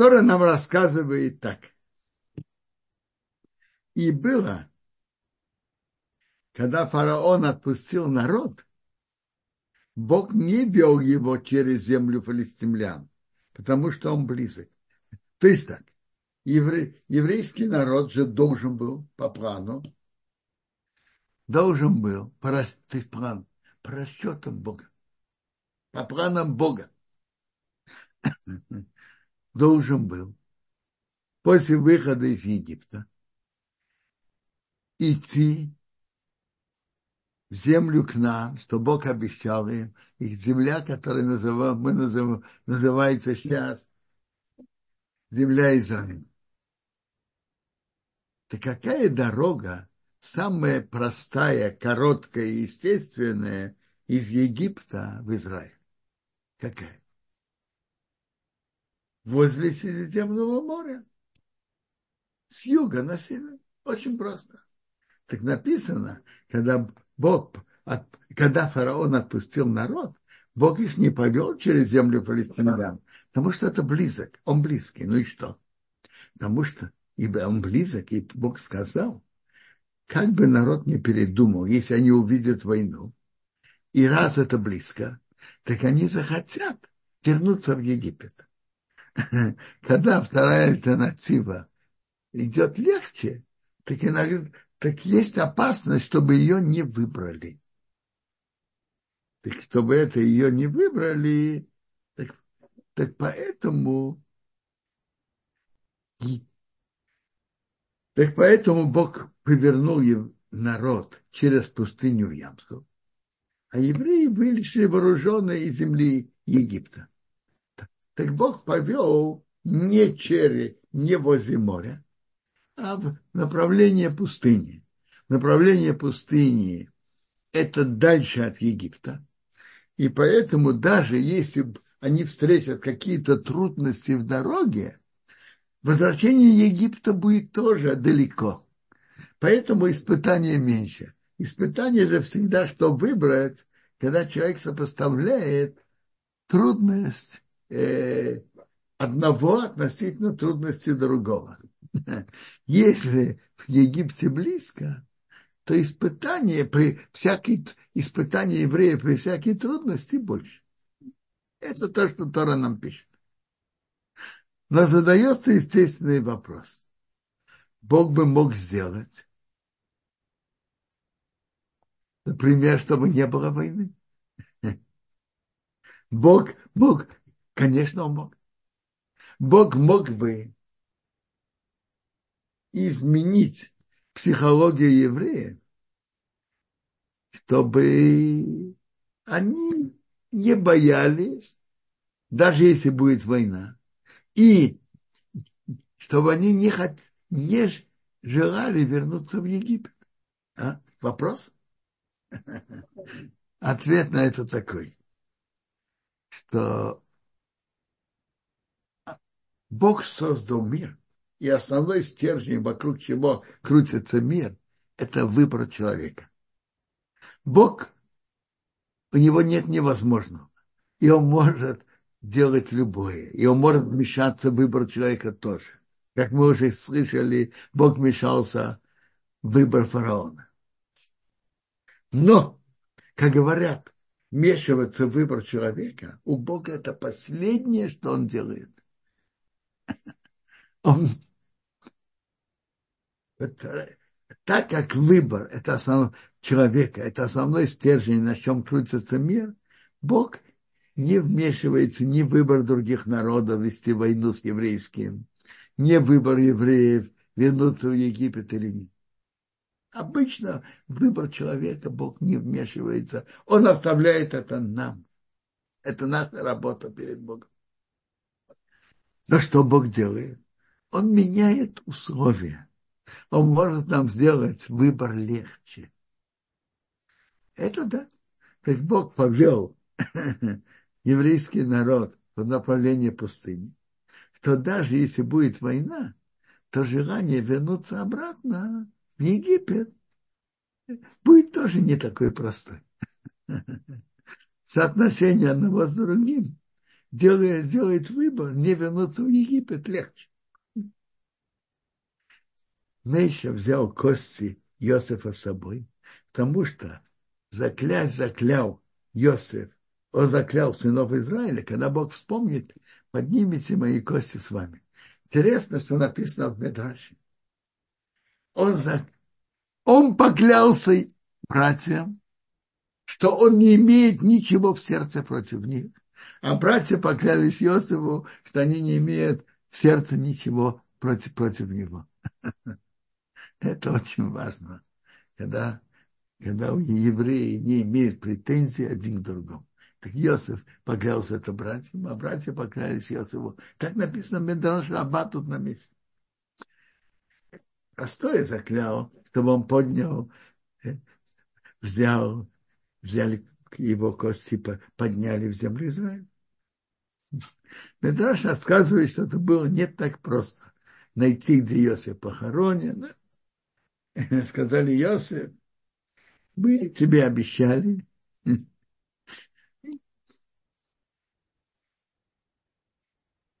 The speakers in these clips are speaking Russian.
Тора нам рассказывает так. И было, когда фараон отпустил народ, Бог не вел его через землю филистимлян, потому что он близок. То есть так, евре, еврейский народ же должен был по плану, должен был по, то план, по расчетам Бога, по планам Бога, должен был после выхода из Египта идти в землю к нам, что Бог обещал им, их земля, которая называем, мы называем, называется сейчас земля Израиля. Так какая дорога самая простая, короткая и естественная из Египта в Израиль? Какая? Возле Средиземного моря. С юга на север. Очень просто. Так написано, когда Бог, когда фараон отпустил народ, Бог их не повел через землю палестинян, потому что это близок, он близкий. Ну и что? Потому что ибо он близок, и Бог сказал, как бы народ не передумал, если они увидят войну, и раз это близко, так они захотят вернуться в Египет. Когда вторая альтернатива идет легче, так, иногда, так есть опасность, чтобы ее не выбрали. Так чтобы это ее не выбрали, так, так поэтому так поэтому Бог повернул народ через пустыню в Ямсу, а евреи вылезли вооруженные из земли Египта. Так Бог повел не через, не возле моря, а в направлении пустыни. Направление пустыни – это дальше от Египта. И поэтому даже если они встретят какие-то трудности в дороге, возвращение Египта будет тоже далеко. Поэтому испытание меньше. Испытание же всегда, что выбрать, когда человек сопоставляет трудность э, одного относительно трудности другого. Если в Египте близко, то испытание при всякой испытание еврея при всякой трудности больше. Это то, что Тора нам пишет. Но задается естественный вопрос. Бог бы мог сделать, например, чтобы не было войны. Бог, Бог, конечно, он мог. Бог мог бы изменить психологию евреев, чтобы они не боялись, даже если будет война, и чтобы они не, хот... не желали вернуться в Египет. А? Вопрос? Ответ на это такой, что Бог создал мир, и основной стержень, вокруг чего крутится мир, это выбор человека. Бог, у него нет невозможного. И он может делать любое. И он может вмешаться в выбор человека тоже. Как мы уже слышали, Бог вмешался в выбор фараона. Но, как говорят, вмешиваться в выбор человека, у Бога это последнее, что он делает. Он, так как выбор это основной человека, это основной стержень, на чем крутится мир, Бог не вмешивается ни в выбор других народов вести войну с еврейским, не выбор евреев вернуться в Египет или нет. Обычно выбор человека Бог не вмешивается. Он оставляет это нам. Это наша работа перед Богом. Но что Бог делает? Он меняет условия. Он может нам сделать выбор легче. Это да. Так Бог повел еврейский народ в направлении пустыни, что даже если будет война, то желание вернуться обратно в Египет будет тоже не такой простой. Соотношение одного с другим делает, делает выбор не вернуться в Египет легче. Мейша взял кости Иосифа с собой, потому что заклять заклял Иосиф, он заклял сынов Израиля, когда Бог вспомнит, поднимите мои кости с вами. Интересно, что написано в Медраше. Он, за... он поклялся братьям, что он не имеет ничего в сердце против них. А братья поклялись Иосифу, что они не имеют в сердце ничего против, против него. Это очень важно, когда, когда евреи не имеют претензий один к другому. Так Иосиф поклялся это братьям, а братья поклялись Иосифу. Так написано в Медраше Аба тут на месте. Простое заклял, чтобы он поднял, э, взял, взяли его кости, подняли в землю Израиля. Медраш рассказывает, что это было не так просто. Найти, где Иосиф похоронен. Сказали, Иосиф, мы тебе обещали.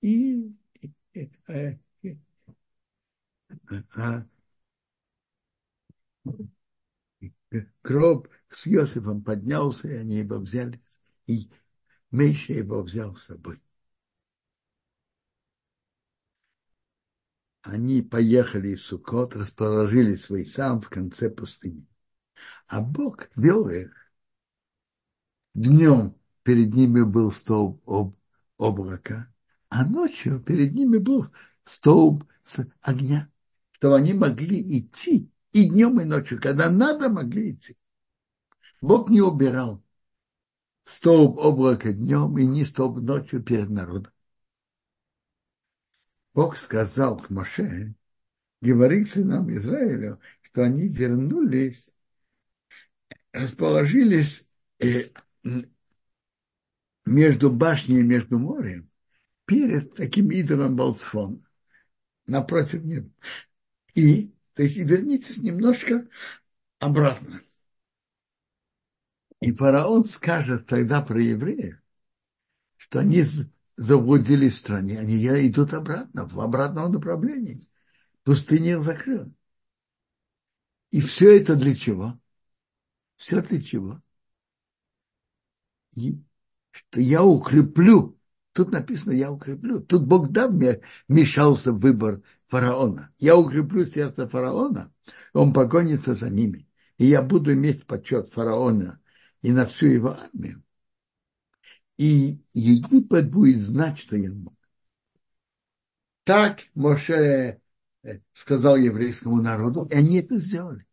И гроб с Иосифом поднялся, и они его взяли, и Мейша его взял с собой. Они поехали из Сукот, расположили свой сам в конце пустыни. А Бог вел их. Днем перед ними был столб об, облака, а ночью перед ними был столб с огня, чтобы они могли идти и днем, и ночью, когда надо, могли идти. Бог не убирал столб облака днем и не столб ночью перед народом. Бог сказал к Моше, говори сынам Израиля, что они вернулись, расположились э, между башней и между морем, перед таким идолом Балцфона, напротив него. И, то есть, вернитесь немножко обратно. И фараон скажет тогда про евреев, что они заблудились в стране, они идут обратно, в обратном направлении. Пустыня закрыла. И все это для чего? Все для чего? И, что я укреплю. Тут написано, я укреплю. Тут Бог дал мне, мешался выбор фараона. Я укреплю сердце фараона, он погонится за ними. И я буду иметь почет фараона и на всю его армию. И Египет будет знать, что я Бог. Так Моше э, сказал еврейскому народу, и они это сделали.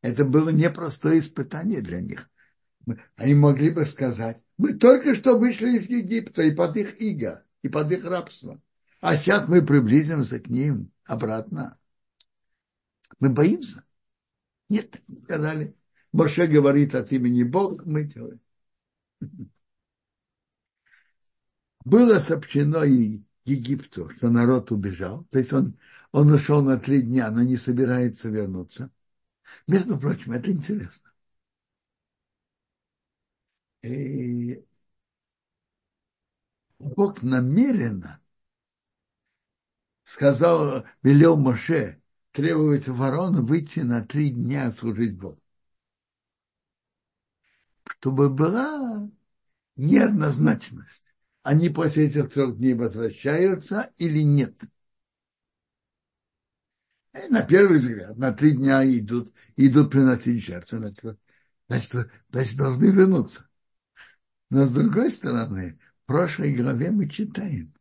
Это было непростое испытание для них. Они могли бы сказать, мы только что вышли из Египта и под их иго, и под их рабство. А сейчас мы приблизимся к ним обратно. Мы боимся. Нет, сказали. Моше говорит от имени Бога, мы делаем. Было сообщено и Египту, что народ убежал. То есть он, он ушел на три дня, но не собирается вернуться. Между прочим, это интересно. И Бог намеренно сказал, велел Моше требовать ворону выйти на три дня служить Богу чтобы была неоднозначность. Они после этих трех дней возвращаются или нет. И на первый взгляд, на три дня идут, идут приносить жертву. Значит, значит, должны вернуться. Но с другой стороны, в прошлой главе мы читаем.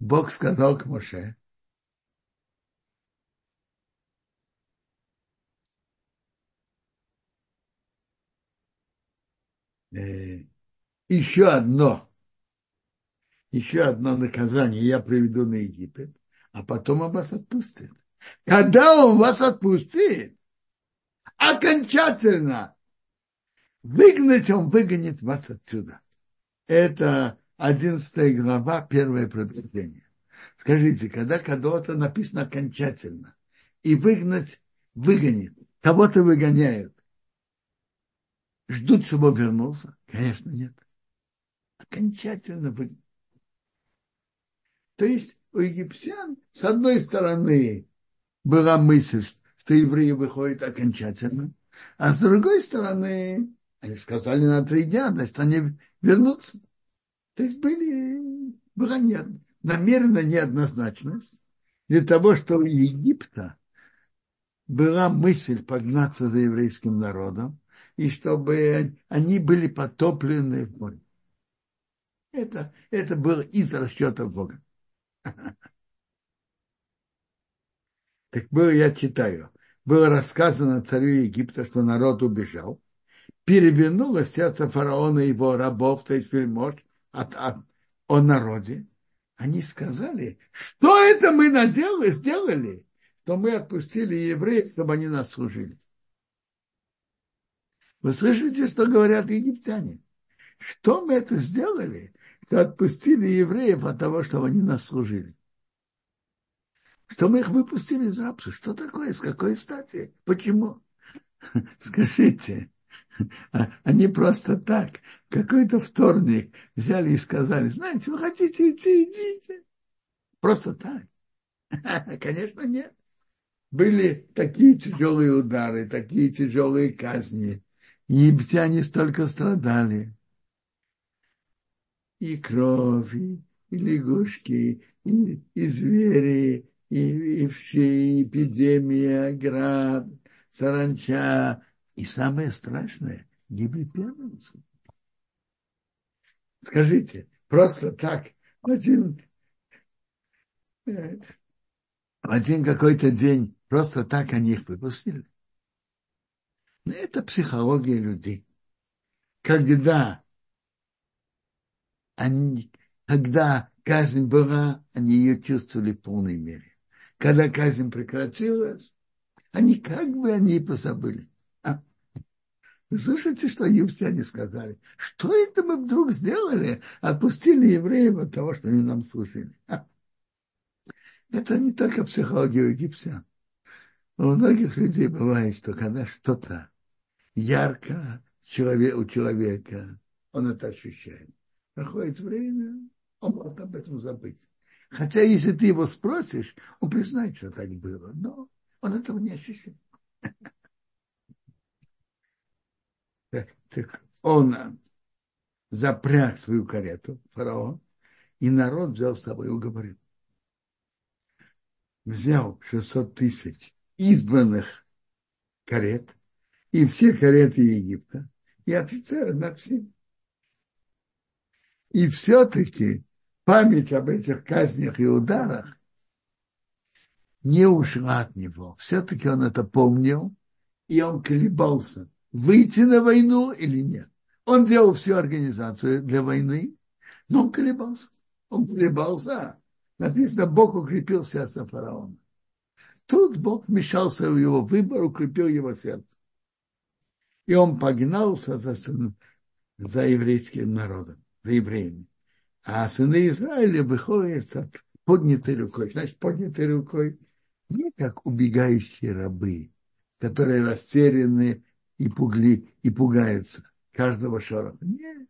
Бог сказал к Моше, еще одно, еще одно наказание я приведу на Египет, а потом он вас отпустит. Когда он вас отпустит, окончательно выгнать, он выгонит вас отсюда. Это одиннадцатая глава, первое предупреждение. Скажите, когда кого-то написано окончательно, и выгнать, выгонит, кого-то выгоняют, ждут, чтобы он вернулся? Конечно, нет. окончательно вы... То есть у египтян, с одной стороны, была мысль, что евреи выходят окончательно, а с другой стороны, они сказали на три дня, значит, они вернутся. То есть были, была не, намерена неоднозначность для того, что у Египта была мысль погнаться за еврейским народом, и чтобы они были потоплены в море. Это, это было из расчета Бога. Так было, я читаю, было рассказано царю Египта, что народ убежал, перевернуло сердце фараона и его рабов, то есть вельмож, от, от, о народе. Они сказали, что это мы наделали, сделали, что мы отпустили евреев, чтобы они нас служили. Вы слышите, что говорят египтяне? Что мы это сделали, что отпустили евреев от того, чтобы они нас служили? Что мы их выпустили из рабства? Что такое? С какой стати? Почему? Скажите, а они просто так, какой-то вторник взяли и сказали, знаете, вы хотите идти, идите. Просто так. Конечно, нет. Были такие тяжелые удары, такие тяжелые казни. Египтяне столько страдали. И кровь, и, и лягушки, и, и звери, и, и вши, и эпидемия, град, саранча. И самое страшное, гибли первенцы. Скажите, просто так, один, в один какой-то день, просто так они их выпустили. Это психология людей. Когда они, когда казнь была, они ее чувствовали в полной мере. Когда казнь прекратилась, они как бы они позабыли. А? Вы слышите, что египтяне сказали? Что это мы вдруг сделали? Отпустили евреев от того, что они нам служили. А? Это не только психология египтян. У многих людей бывает, что когда что-то ярко человек, у человека, он это ощущает. Проходит время, он может об этом забыть. Хотя, если ты его спросишь, он признает, что так было, но он этого не ощущает. Так он запряг свою карету, фараон, и народ взял с собой уговорил. Взял 600 тысяч избранных карет и все кареты Египта, и офицеры над всеми. И все-таки память об этих казнях и ударах не ушла от него. Все-таки он это помнил, и он колебался, выйти на войну или нет. Он делал всю организацию для войны, но он колебался. Он колебался. Написано, Бог укрепил сердце фараона. Тут Бог вмешался в его выбор, укрепил его сердце. И он погнался за, за еврейским народом, за евреями. А сыны Израиля выходят с поднятой рукой. Значит, поднятой рукой не как убегающие рабы, которые растеряны и, пугли, и пугаются каждого шороха. Нет.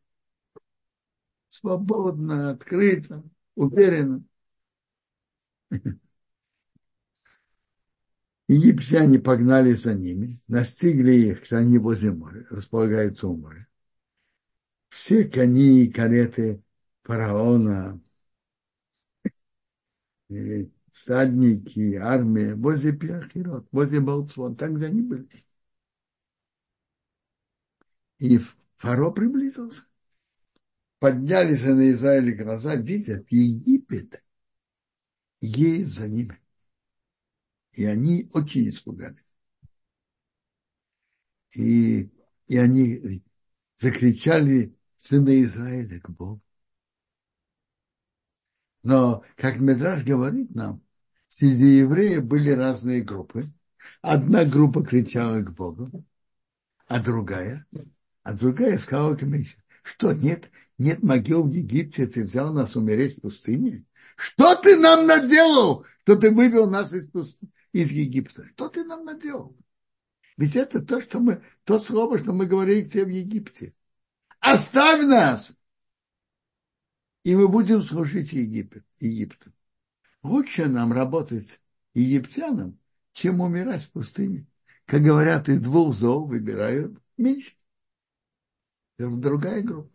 Свободно, открыто, уверенно. Египтяне погнали за ними, настигли их, они возле моря, располагаются у моря. Все кони и кареты фараона, и всадники, армия, возле Пиахирот, возле Балцвон, там, где они были. И фаро приблизился. Поднялись на Израиле глаза, видят, Египет едет за ними. И они очень испугались. И, и они закричали сыны Израиля к Богу. Но, как Медраж говорит нам, среди евреев были разные группы. Одна группа кричала к Богу, а другая, а другая сказала к Мише, что нет, нет могил в Египте, ты взял нас умереть в пустыне? Что ты нам наделал, что ты вывел нас из, пустыни, из Египта? Что ты нам наделал? Ведь это то, что мы, то слово, что мы говорили к тебе в Египте. Оставь нас! и мы будем служить Египет, Египту. Лучше нам работать египтянам, чем умирать в пустыне. Как говорят, из двух зол выбирают меньше. Это другая группа.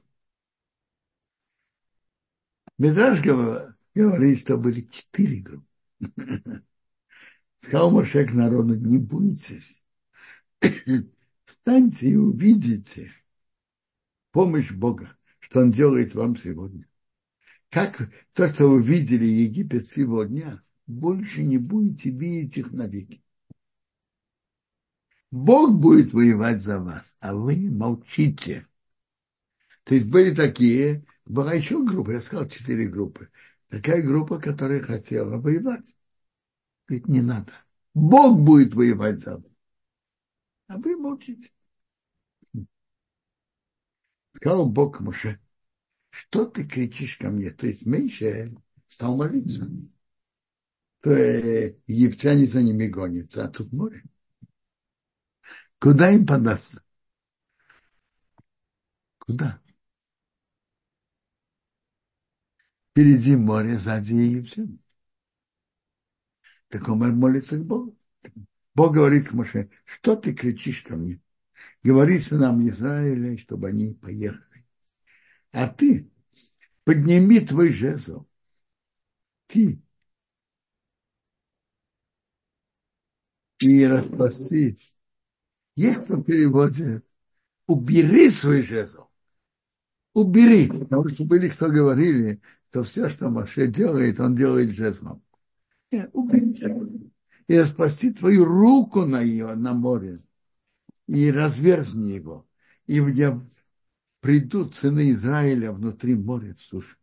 Медраж говорит, что были четыре группы. Сказал Моше к народу, не бойтесь. Встаньте и увидите помощь Бога, что Он делает вам сегодня. Как то, что вы видели Египет сегодня, больше не будете видеть их навеки. Бог будет воевать за вас, а вы молчите. То есть были такие, была еще группа, я сказал четыре группы. Такая группа, которая хотела воевать. Говорит, не надо. Бог будет воевать за вас. А вы молчите. Сказал Бог Муше, что ты кричишь ко мне? То есть меньше стал молиться. То египтяне за ними гонятся, а тут море. Куда им податься? Куда? Впереди море, сзади египтян. Так он молится к Богу. Бог говорит к Моше, что ты кричишь ко мне? Говори сынам Израиля, чтобы они поехали. А ты подними твой жезл. Ты и распрости есть кто переводит убери свой жезл. Убери. Потому что были, кто говорили, что все, что Маше делает, он делает жезлом. И спасти твою руку на ее, на море. И разверзни его. И я придут сыны Израиля внутри моря в суше.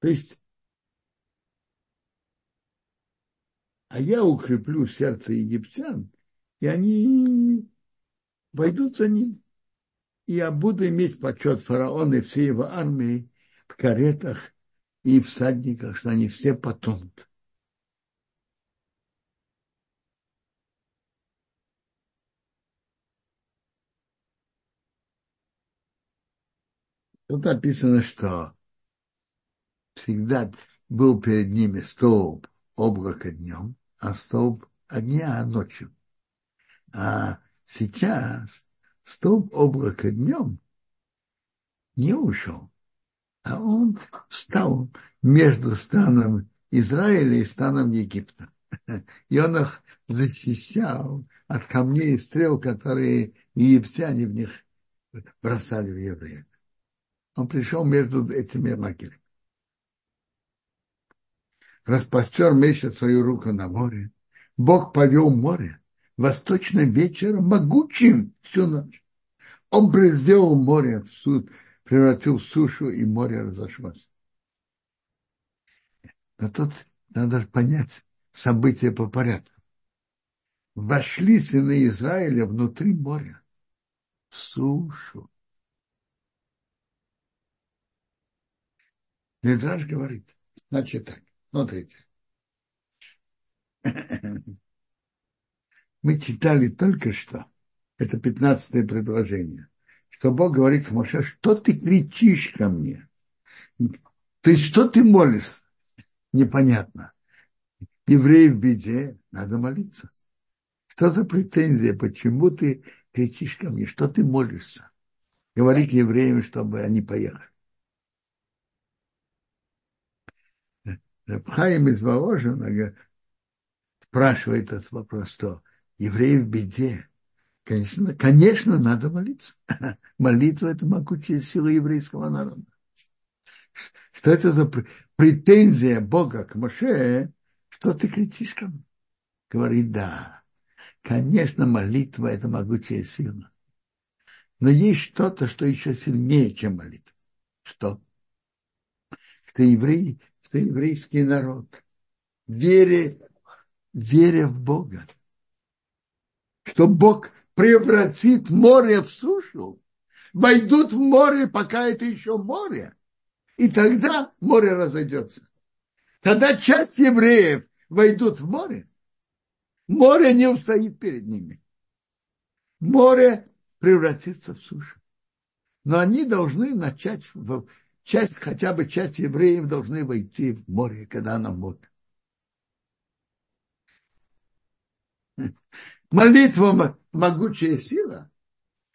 То есть а я укреплю сердце египтян, и они войдут за ним. Я буду иметь почет фараона и всей его армии в каретах и всадниках, что они все потонут. Тут написано, что всегда был перед ними столб облака днем, а столб огня ночью. А сейчас столб облака днем не ушел, а он встал между станом Израиля и станом Египта. И он их защищал от камней и стрел, которые египтяне в них бросали в евреев. Он пришел между этими лагерями распостер месяц свою руку на море. Бог повел море восточным вечером, могучим всю ночь. Он сделал море в суд, превратил в сушу, и море разошлось. Но тут надо понять события по порядку. Вошли сыны Израиля внутри моря, в сушу. Медраж говорит, значит так. Смотрите. Мы читали только что, это пятнадцатое предложение, что Бог говорит Моше, что ты кричишь ко мне? Ты что ты молишься? Непонятно. Евреи в беде, надо молиться. Что за претензия? Почему ты кричишь ко мне? Что ты молишься? Говорить евреям, чтобы они поехали. Рабхаим из Воложина спрашивает этот вопрос, что евреи в беде. Конечно, конечно, надо молиться. Молитва – это могучая сила еврейского народа. Что это за претензия Бога к Моше? Что ты кричишь ко мне? Говорит, да, конечно, молитва – это могучая сила. Но есть что-то, что еще сильнее, чем молитва. Что? Что евреи что еврейский народ, веря, веря в Бога, что Бог превратит море в сушу, войдут в море, пока это еще море, и тогда море разойдется. Тогда часть евреев войдут в море, море не устоит перед ними. море превратится в сушу. Но они должны начать, часть, хотя бы часть евреев должны войти в море, когда оно будет. Молитва могучая сила,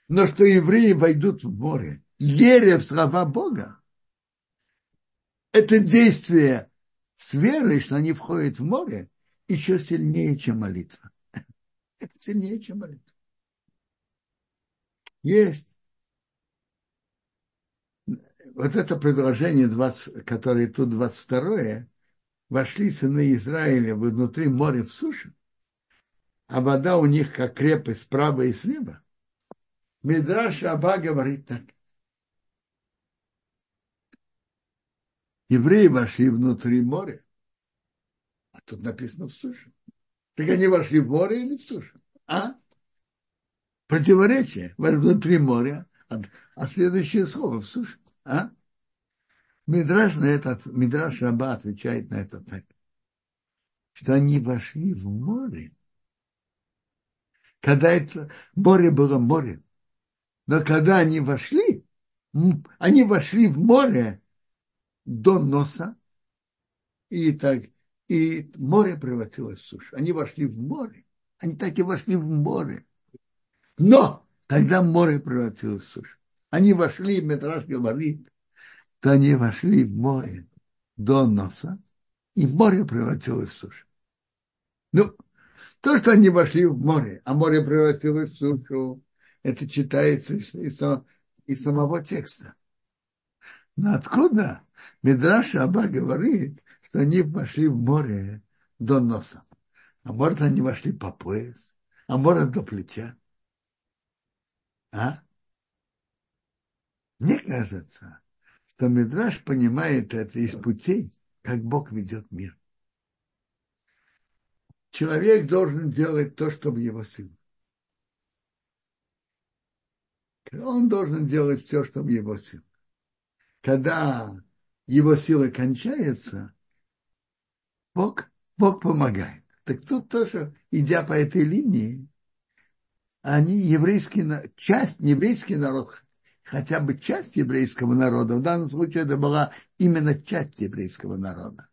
но что евреи войдут в море, веря в слова Бога, это действие с верой, что они входят в море, еще сильнее, чем молитва. Это сильнее, чем молитва. Есть. Вот это предложение, 20, которое тут 22 вошли сыны Израиля внутри моря в сушу, а вода у них как крепость справа и слева. Мидраш Аба говорит так. Евреи вошли внутри моря, а тут написано в сушу. Так они вошли в море или в сушу? А? Противоречие внутри моря, а, а следующее слово в суше. А? Мидраш на этот, Мидраш Раба отвечает на это так, что они вошли в море, когда это море было море. Но когда они вошли, они вошли в море до носа, и так, и море превратилось в сушу. Они вошли в море. Они так и вошли в море. Но тогда море превратилось в сушу. Они вошли, Метраж говорит, то они вошли в море до носа, и море превратилось в сушу. Ну, то, что они вошли в море, а море превратилось в сушу, это читается из, из, из самого текста. Но откуда Мидраш Аба говорит, что они вошли в море до носа? А может, они вошли по пояс, а может, до плеча. А? Мне кажется, что Мидраш понимает это из путей, как Бог ведет мир. Человек должен делать то, что в его силах. Он должен делать все, что в его силах. Когда его сила кончается, Бог, Бог помогает. Так тут тоже, идя по этой линии, они еврейский, часть, еврейский народ, хотя бы часть еврейского народа, в данном случае это была именно часть еврейского народа,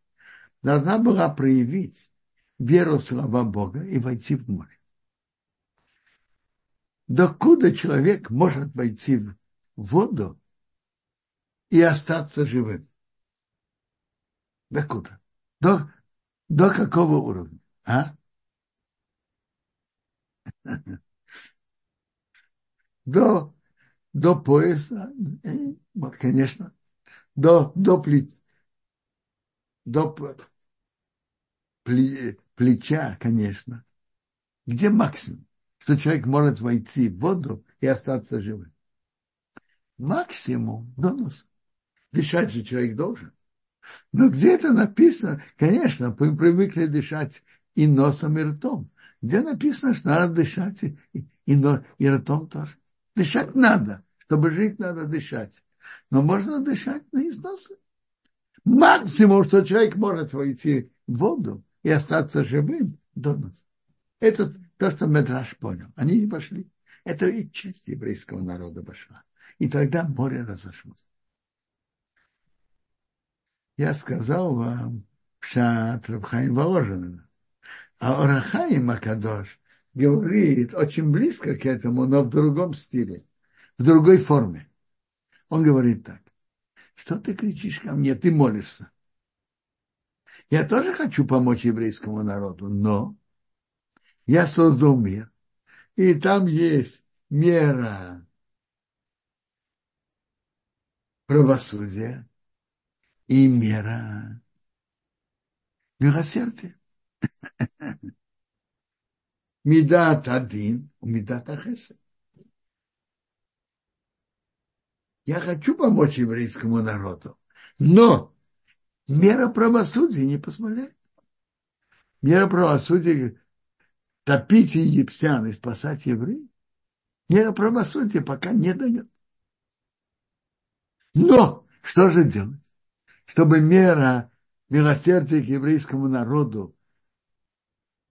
должна была проявить веру в слова Бога и войти в море. Докуда человек может войти в воду и остаться живым? Докуда? До, до какого уровня? А? до, до пояса, э, конечно, до, до, плеч, до плеча, конечно. Где максимум, что человек может войти в воду и остаться живым? Максимум до носа. Дышать же человек должен. Но где это написано? Конечно, мы привыкли дышать и носом, и ртом. Где написано, что надо дышать и, и, и ртом тоже. Дышать надо. Чтобы жить, надо дышать. Но можно дышать на износы. Максимум, что человек может войти в воду и остаться живым до нас. Это то, что Медраж понял. Они не пошли. Это и часть еврейского народа пошла. И тогда море разошлось. Я сказал вам Пшат Рабхаим Воложина. А Орахаим Акадош говорит очень близко к этому, но в другом стиле, в другой форме. Он говорит так. Что ты кричишь ко мне? Ты молишься. Я тоже хочу помочь еврейскому народу, но я создал мир, и там есть мера правосудия и мера милосердия. Медат один, медат ахесед. Я хочу помочь еврейскому народу, но мера правосудия не позволяет. Мера правосудия топить египтян и спасать евреев, мера правосудия пока не дает. Но что же делать? Чтобы мера милосердия к еврейскому народу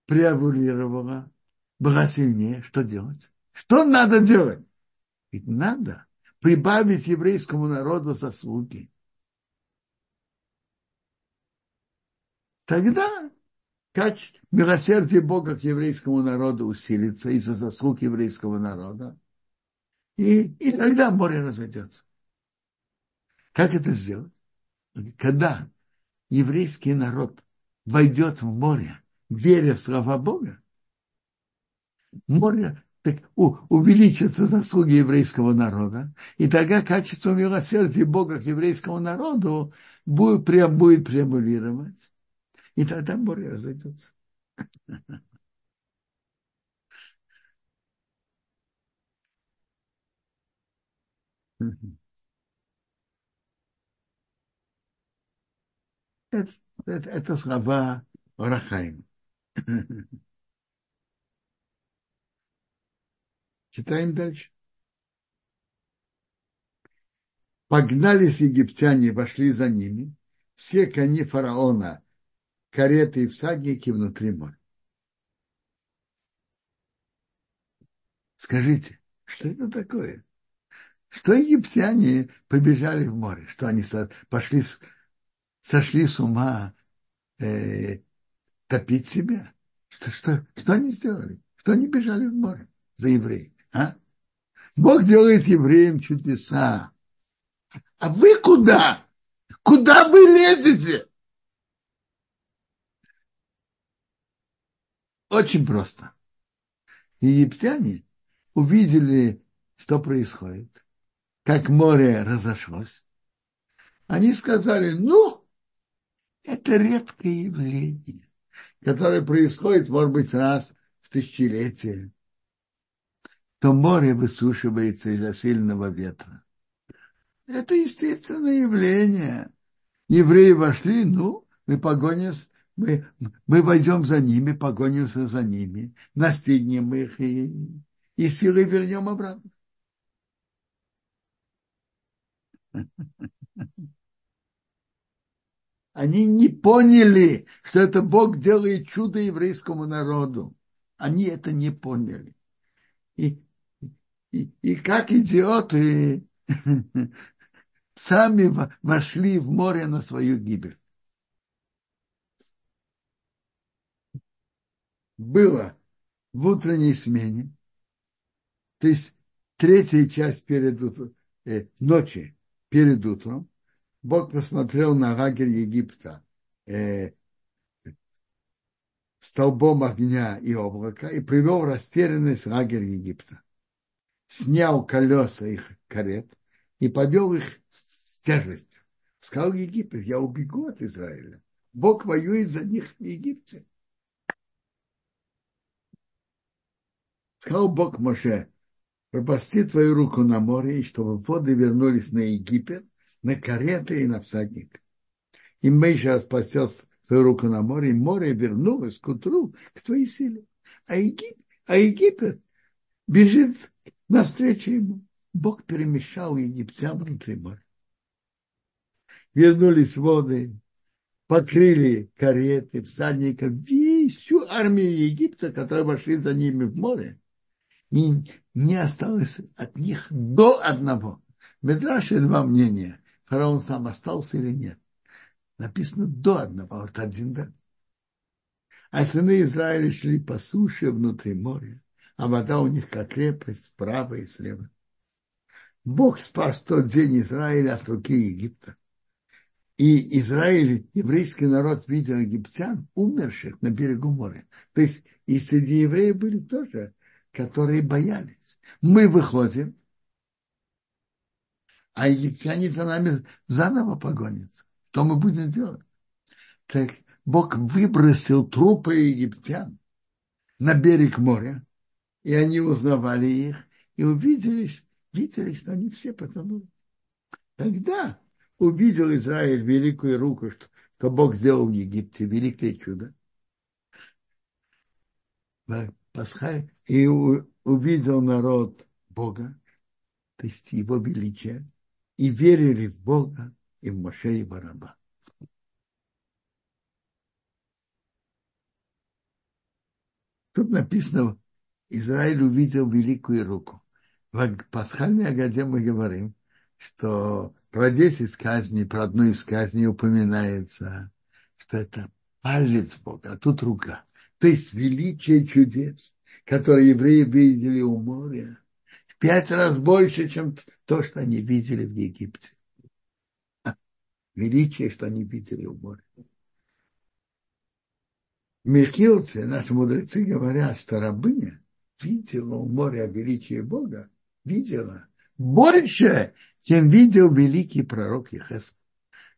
преавулировала была сильнее, что делать? Что надо делать? Ведь надо прибавить еврейскому народу заслуги. Тогда качество, милосердие Бога к еврейскому народу усилится из-за заслуг еврейского народа. И, и тогда море разойдется. Как это сделать? Когда еврейский народ войдет в море, веря в слова Бога, море так, у, увеличатся заслуги еврейского народа, и тогда качество милосердия Бога к еврейскому народу будет, прям, будет преамбулировать, и тогда море разойдется. Это, это, это слова Рахаим. Читаем дальше. Погнались египтяне, вошли за ними, все кони фараона, кареты и всадники внутри моря. Скажите, что это такое? Что египтяне побежали в море? Что они пошли, сошли с ума э, топить себя? Что, что, что они сделали? Что они бежали в море за евреями? А? Бог делает евреям чудеса. А вы куда? Куда вы лезете? Очень просто. Египтяне увидели, что происходит как море разошлось, они сказали, ну, это редкое явление, которое происходит, может быть, раз в тысячелетие, то море высушивается из-за сильного ветра. Это естественное явление. Евреи вошли, ну, мы погонимся, мы, мы войдем за ними, погонимся за ними, настигнем их и, и силой вернем обратно. Они не поняли, что это Бог делает чудо еврейскому народу. Они это не поняли. И, и, и как идиоты сами вошли в море на свою гибель. Было в утренней смене, то есть третья часть перед э, ночи, перед утром, Бог посмотрел на лагерь Египта э, столбом огня и облака и привел растерянность лагерь Египта. Снял колеса их карет и повел их с тяжестью. Сказал Египет, я убегу от Израиля. Бог воюет за них в Египте. Сказал Бог Моше, пропасти твою руку на море, и чтобы воды вернулись на Египет, на кареты и на всадника. И Мейша спасел свою руку на море, и море вернулось к утру к твоей силе. А Египет, а Египет бежит навстречу ему. Бог перемещал египтян внутри моря. Вернулись воды, покрыли кареты, всадников, всю армию Египта, которые вошли за ними в море и не осталось от них до одного. В Медраше два мнения. Фараон сам остался или нет. Написано до одного, вот один да. А сыны Израиля шли по суше внутри моря, а вода у них как крепость справа и слева. Бог спас тот день Израиля от руки Египта. И Израиль, еврейский народ, видел египтян, умерших на берегу моря. То есть и среди евреев были тоже которые боялись. Мы выходим, а египтяне за нами заново погонятся. Что мы будем делать? Так Бог выбросил трупы египтян на берег моря, и они узнавали их, и увидели, видели, что они все потонули. Тогда увидел Израиль великую руку, что, что Бог сделал в Египте, великое чудо Пасха, и увидел народ Бога, то есть его величие, и верили в Бога и в Моше и Бараба. Тут написано, Израиль увидел великую руку. В пасхальной Агаде мы говорим, что про 10 казней, про одну из казней упоминается, что это палец Бога, а тут рука. То есть величие чудес, которые евреи видели у моря, в пять раз больше, чем то, что они видели в Египте. Величие, что они видели у моря. Мехилцы, наши мудрецы говорят, что рабыня видела у моря величие Бога, видела больше, чем видел великий пророк Ехес,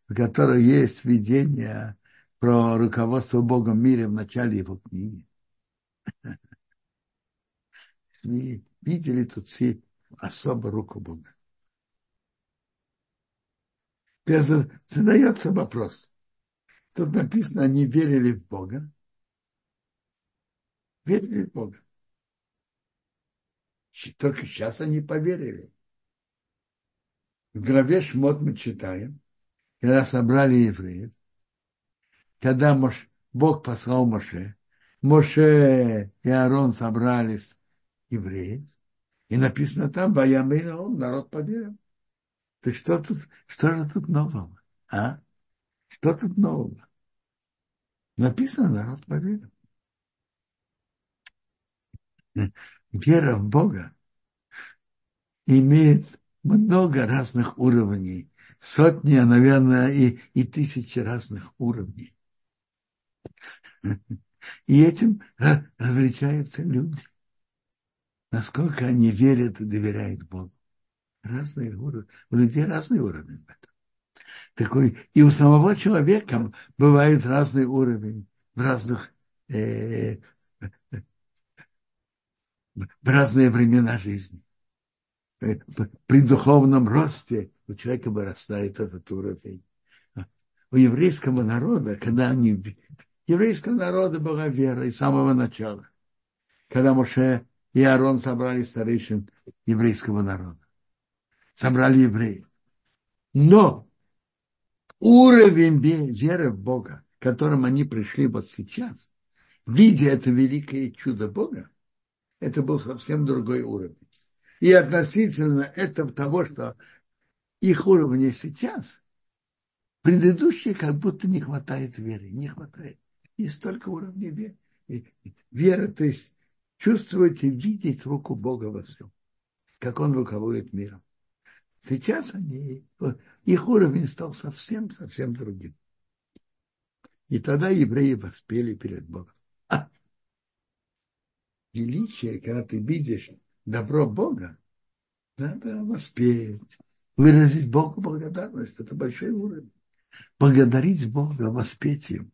в котором есть видение про руководство Богом в мире в начале его книги. Видели тут все особо руку Бога. Задается вопрос. Тут написано, они верили в Бога. Верили в Бога. Только сейчас они поверили. В главе Шмот мы читаем, когда собрали евреев, когда Мош, Бог послал Моше, Моше и Аарон собрались евреев, и написано там, Баямейна он, народ поверил. То что тут, что же тут нового? А? Что тут нового? Написано, народ поверил. Вера в Бога имеет много разных уровней. Сотни, а, наверное, и, и тысячи разных уровней. И этим различаются люди. Насколько они верят и доверяют Богу. Разные уровни. У людей разные уровни в этом. Такой, и у самого человека бывает разный уровень в разных э, в разные времена жизни. Э, при духовном росте у человека вырастает этот уровень. У еврейского народа, когда они... Еврейского народа была вера с самого начала. Когда Моше и Аарон собрали старейшин еврейского народа. Собрали евреев. Но уровень веры в Бога, к которому они пришли вот сейчас, видя это великое чудо Бога, это был совсем другой уровень. И относительно этого того, что их уровня сейчас, предыдущие как будто не хватает веры, не хватает. Есть только уровня веры. Вера, то есть чувствовать и видеть руку Бога во всем, как Он руководит миром. Сейчас они, их уровень стал совсем-совсем другим. И тогда евреи воспели перед Богом. А! Величие, когда ты видишь добро Бога, надо воспеть, выразить Богу благодарность. Это большой уровень. Благодарить Бога, воспеть Его.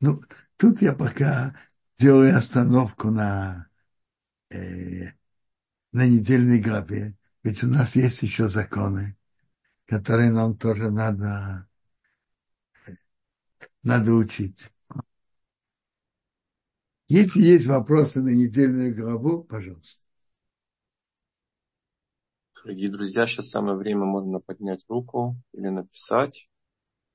Ну, тут я пока делаю остановку на, э, на недельной главе. Ведь у нас есть еще законы, которые нам тоже надо надо учить. Если есть вопросы на недельную главу, пожалуйста. Дорогие друзья, сейчас самое время можно поднять руку или написать.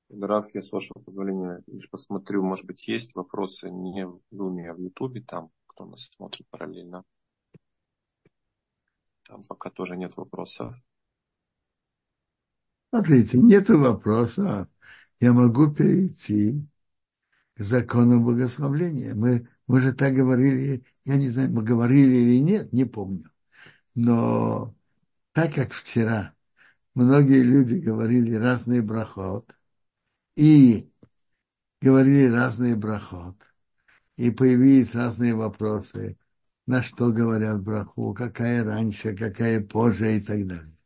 Граф, я с вашего позволения лишь посмотрю, может быть, есть вопросы не в Думе, а в Ютубе, там, кто нас смотрит параллельно. Там пока тоже нет вопросов. Смотрите, нет вопросов я могу перейти к закону богословления. Мы, мы же так говорили, я не знаю, мы говорили или нет, не помню. Но так как вчера многие люди говорили разный брахот, и говорили разный брахот, и появились разные вопросы, на что говорят браху, какая раньше, какая позже и так далее.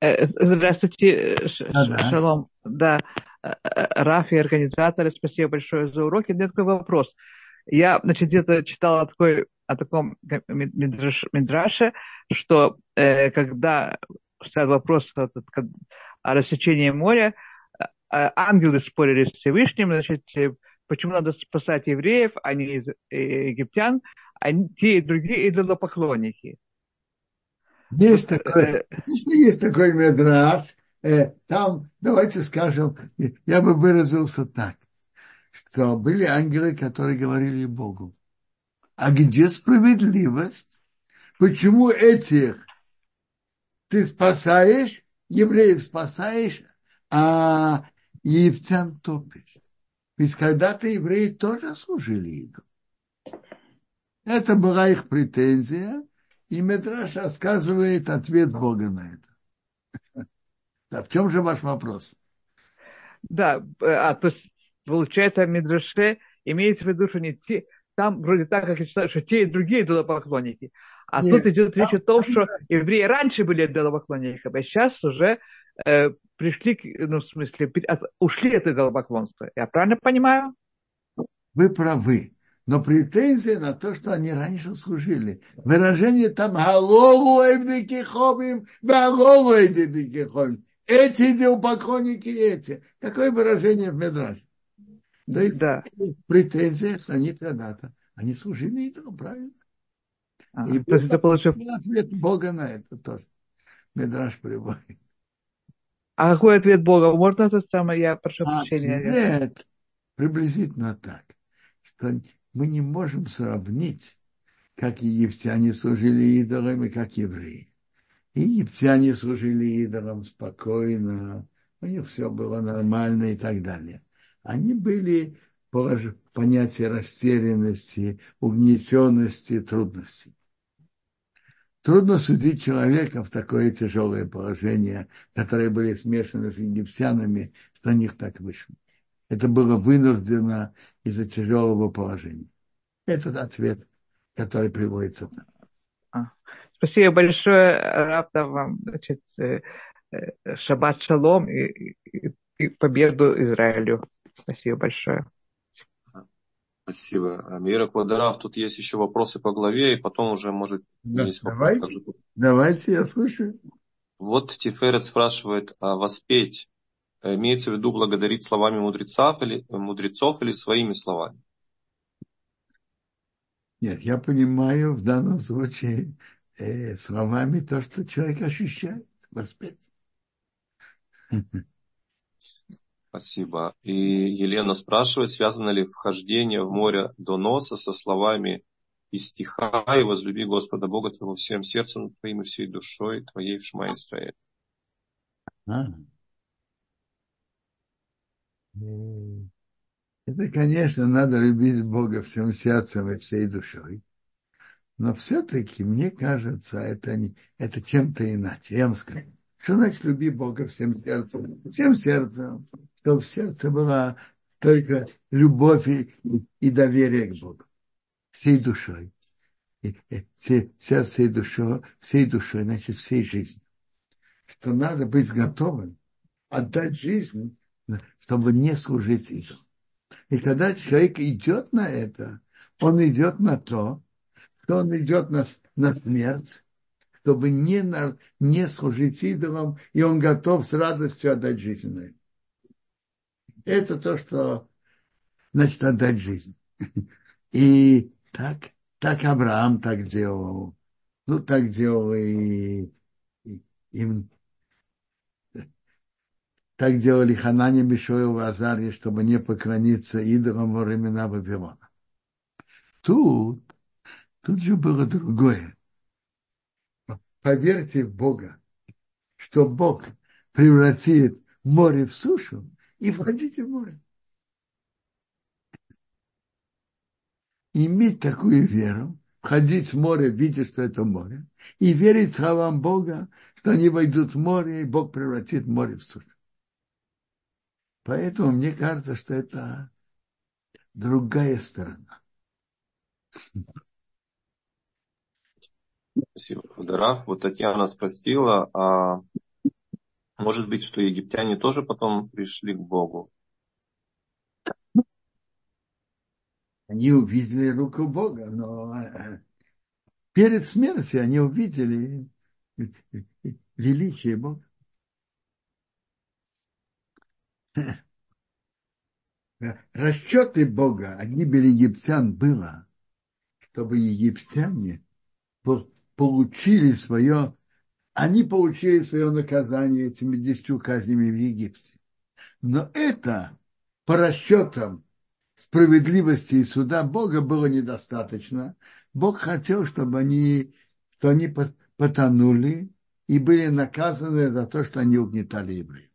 Э, здравствуйте, а, Шалом. Да, э, Рафи, организаторы, спасибо большое за уроки. У меня такой вопрос. Я, значит, где-то читал о, такой, о таком мидраше, что э, когда стоял вопрос о, о рассечении моря, э, ангелы спорили с Всевышним, значит, почему надо спасать евреев, а не египтян, а те и другие идолопоклонники. Есть такой, э... если есть такой медраж, э, там, давайте скажем, я бы выразился так, что были ангелы, которые говорили Богу, а где справедливость? Почему этих ты спасаешь, евреев спасаешь, а египтян топишь? Ведь когда-то евреи тоже служили идолам. Это была их претензия, и Медраш рассказывает ответ Бога на это. Да, в чем же ваш вопрос? Да, а то есть получается Медраше имеется в виду, что не те, там вроде так, как что те и другие идолопоклонники. А Нет, тут идет речь о том, что евреи раньше были идолопоклонниками, а сейчас уже э, пришли, ну, в смысле, от, ушли от идолопоклонства. Я правильно понимаю? Вы правы. Но претензия на то, что они раньше служили. Выражение там «Галолу эвдикиховим, галолу эвдикиховим». Эти идолопоклонники эти. Какое выражение в Медраже? То есть да. претензия, что они когда-то, они служили идолам, правильно? А, и то есть это получил... ответ Бога на это тоже. Медраж приводит. А какой ответ Бога? Можно это самое, я прошу а, прощения. Нет, приблизительно так, что мы не можем сравнить, как египтяне служили идолам и как евреи. Египтяне служили идолам спокойно, у них все было нормально и так далее. Они были в понятии растерянности, угнетенности, трудностей. Трудно судить человека в такое тяжелое положение, которые были смешаны с египтянами, что на них так вышло. Это было вынуждено из-за тяжелого положения. Этот ответ, который приводится. А, спасибо большое, Равта, вам. Значит, э, э, шаббат шалом и, и, и победу Израилю. Спасибо большое. Спасибо. Мира Квадорав, тут есть еще вопросы по главе, и потом уже, может, да, есть давайте, вопрос. Давайте, я слушаю. Вот Тиферет спрашивает, а воспеть имеется в виду благодарить словами мудрецов или, мудрецов или своими словами? Нет, я понимаю в данном случае э, словами то, что человек ощущает, воспеть. Спасибо. И Елена спрашивает, связано ли вхождение в море до носа со словами из стиха «И возлюби Господа Бога твоего всем сердцем твоим и всей душой твоей в Шма Исраэль». Это, конечно, надо любить Бога всем сердцем и всей душой. Но все-таки, мне кажется, это, не, это чем-то иначе. Я вам скажу. Что значит люби Бога всем сердцем? Всем сердцем чтобы в сердце была только любовь и, и доверие к Богу. Всей душой. И, и, все, вся всей душой, всей душой, значит, всей жизнью. Что надо быть готовым отдать жизнь, чтобы не служить идолам. И когда человек идет на это, он идет на то, что он идет на, на смерть, чтобы не, на, не служить идолам, и он готов с радостью отдать жизнь на это. Это то, что значит отдать жизнь. И так, так Авраам так делал. Ну, так делал и, и, и так делали Ханане, Мишоил и Азарья, чтобы не поклониться идолам во времена Вавилона. Тут, тут же было другое. Поверьте в Бога, что Бог превратит море в сушу, и входите в море. Иметь такую веру, входить в море, видя, что это море, и верить словам Бога, что они войдут в море, и Бог превратит море в сушу. Поэтому мне кажется, что это другая сторона. Спасибо, Федорав. Вот Татьяна спросила, а может быть, что египтяне тоже потом пришли к Богу. Они увидели руку Бога, но э, перед смертью они увидели величие Бога. Расчеты Бога о гибели египтян было, чтобы египтяне получили свое они получили свое наказание этими десятью казнями в Египте. Но это по расчетам справедливости и суда Бога было недостаточно. Бог хотел, чтобы они, что они потонули и были наказаны за то, что они угнетали евреев.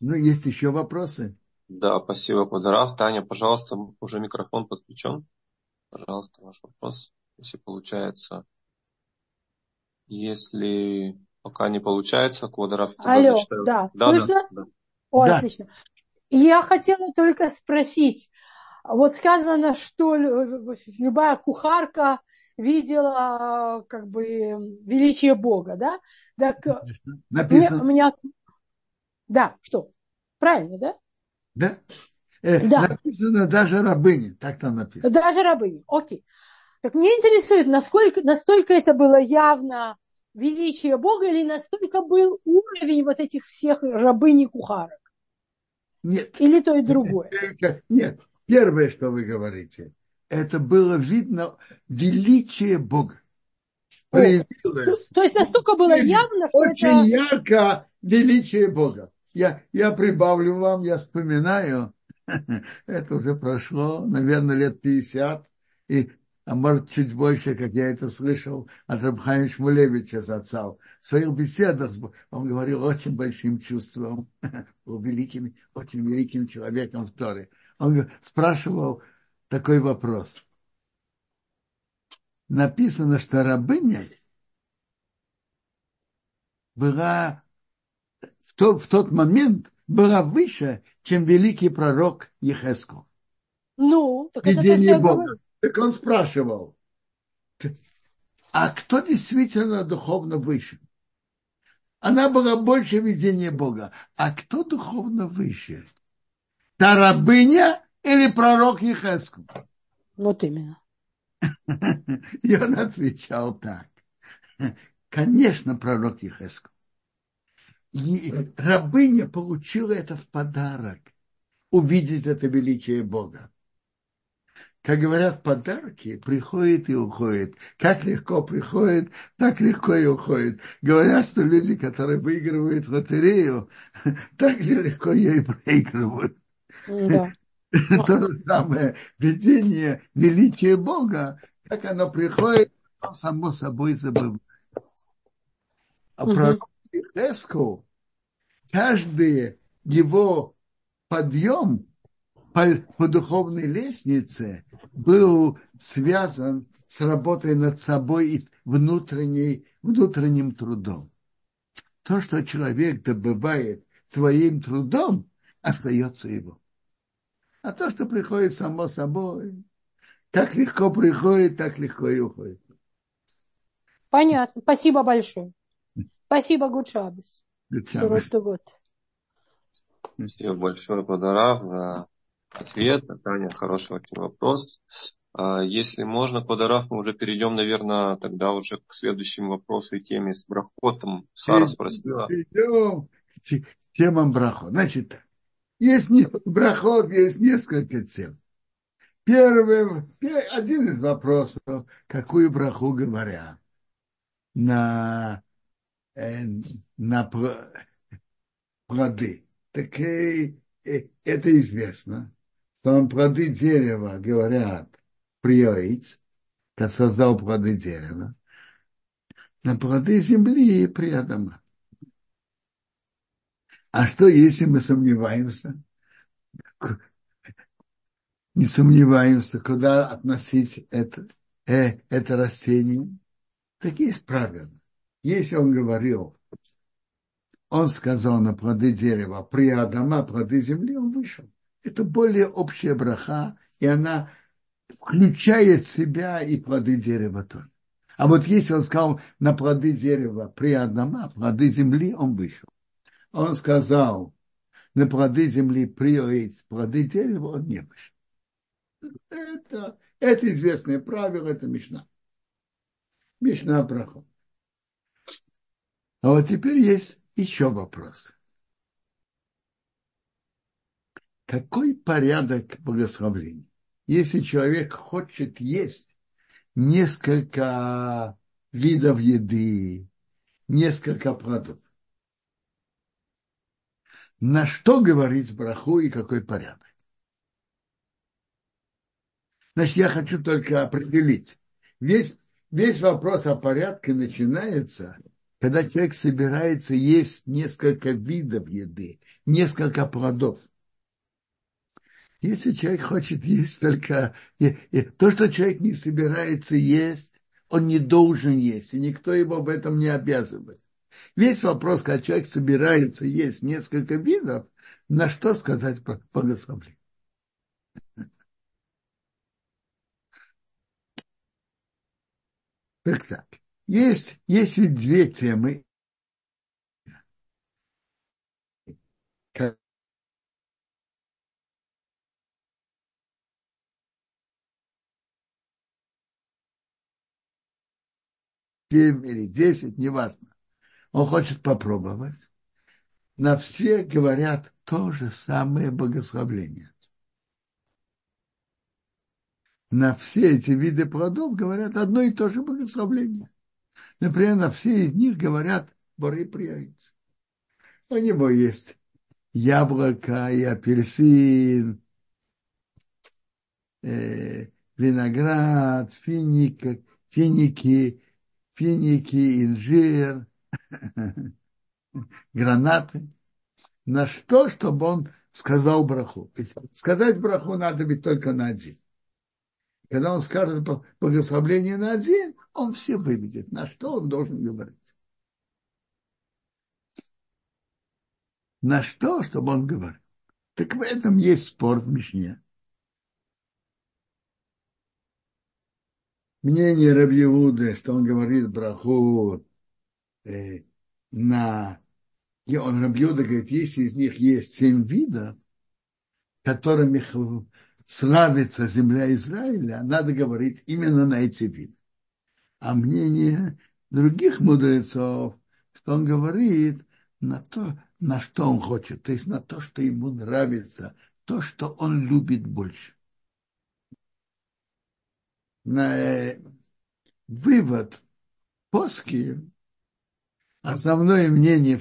Ну, есть еще вопросы? Да, спасибо, Квадраф. Таня, пожалуйста, уже микрофон подключен. Пожалуйста, ваш вопрос, если получается. Если пока не получается, Квадраф Алло, зачитаю. да, да, слышно? Да, да. О, да. отлично. Я хотела только спросить, вот сказано, что любая кухарка видела как бы величие Бога, да? Так Написано. у меня... Да, что? Правильно, да? Да. Э, да. Написано даже рабыни, так там написано. Даже рабыни, окей. Так мне интересует, насколько, настолько это было явно величие Бога или настолько был уровень вот этих всех рабынь и кухарок? Нет. Или то и другое? Нет. Первое, что вы говорите, это было видно величие Бога. Проявилось. То, то есть настолько было явно, что Очень это... ярко величие Бога. Я, я прибавлю вам, я вспоминаю, это уже прошло, наверное, лет 50, и, а может, чуть больше, как я это слышал от Рабхайма Шмулевича отца. В своих беседах он говорил очень большим чувством, был великим, очень великим человеком в Торе. Он спрашивал такой вопрос. Написано, что рабыня была в тот, в тот момент была выше, чем великий пророк Ехеску. Ну, так Видение это Бога. Так он спрашивал, а кто действительно духовно выше? Она была больше видения Бога. А кто духовно выше? Та рабыня или пророк Ехеску? Вот именно. И он отвечал так. Конечно, пророк Ехеску. И рабыня получила это в подарок. Увидеть это величие Бога. Как говорят, подарки приходят и уходят. Как легко приходит, так легко и уходит. Говорят, что люди, которые выигрывают лотерею, так же легко ее и проигрывают. Да. То же самое видение величия Бога, как оно приходит, оно само собой забывается. А пророк Хеску, каждый его подъем по, по духовной лестнице был связан с работой над собой и внутренней, внутренним трудом. То, что человек добывает своим трудом, остается его. А то, что приходит само собой, так легко приходит, так легко и уходит. Понятно. Спасибо большое. Спасибо, Гудшабис. Спасибо большое, Квадарав, за ответ. Таня, хороший вопрос. А, если можно, Квадарав, мы уже перейдем, наверное, тогда уже к следующему вопросу и теме с брахотом. Сара спросила. Перейдем к темам брахот. Значит, есть не, брахот, есть несколько тем. Первый, один из вопросов, какую браху говорят на Э, на плоды. Так э, э, это известно, он плоды дерева, говорят, приоиц, как создал плоды дерева, на плоды земли при Адама. А что, если мы сомневаемся? Не сомневаемся, куда относить это, э, это растение? Так есть правила. Если он говорил, он сказал на плоды дерева, при Адама плоды земли, он вышел. Это более общая браха, и она включает в себя и плоды дерева тоже. А вот если он сказал на плоды дерева при Адама, плоды земли, он вышел. Он сказал на плоды земли при плоды дерева, он не вышел. Это, это известное правило, это Мишна. Мишна Брахот. А вот теперь есть еще вопрос. Какой порядок благословления? Если человек хочет есть несколько видов еды, несколько продуктов. На что говорить браху и какой порядок? Значит, я хочу только определить. Весь, весь вопрос о порядке начинается, когда человек собирается есть несколько видов еды, несколько плодов. Если человек хочет есть только то, что человек не собирается есть, он не должен есть, и никто его в этом не обязывает. Весь вопрос, когда человек собирается есть несколько видов, на что сказать благословление. Так так. Есть, есть ведь две темы. Семь или десять, неважно. Он хочет попробовать. На все говорят то же самое благословление на все эти виды плодов говорят одно и то же благословление. Например, на все из них говорят боры приятницы. У него есть яблоко и апельсин, э, виноград, финики, финики, финики, инжир, гранаты. На что, чтобы он сказал браху? Сказать браху надо ведь только на один. Когда он скажет благословление на один, он все выведет. На что он должен говорить? На что, чтобы он говорил? Так в этом есть спор в Мишне. Мнение Рабьевуды, что он говорит браху э, на... И он Рабьевуда говорит, если из них есть семь видов, которыми славится земля Израиля, надо говорить именно на эти виды. А мнение других мудрецов, что он говорит на то, на что он хочет, то есть на то, что ему нравится, то, что он любит больше. На э, вывод Поски, основное мнение,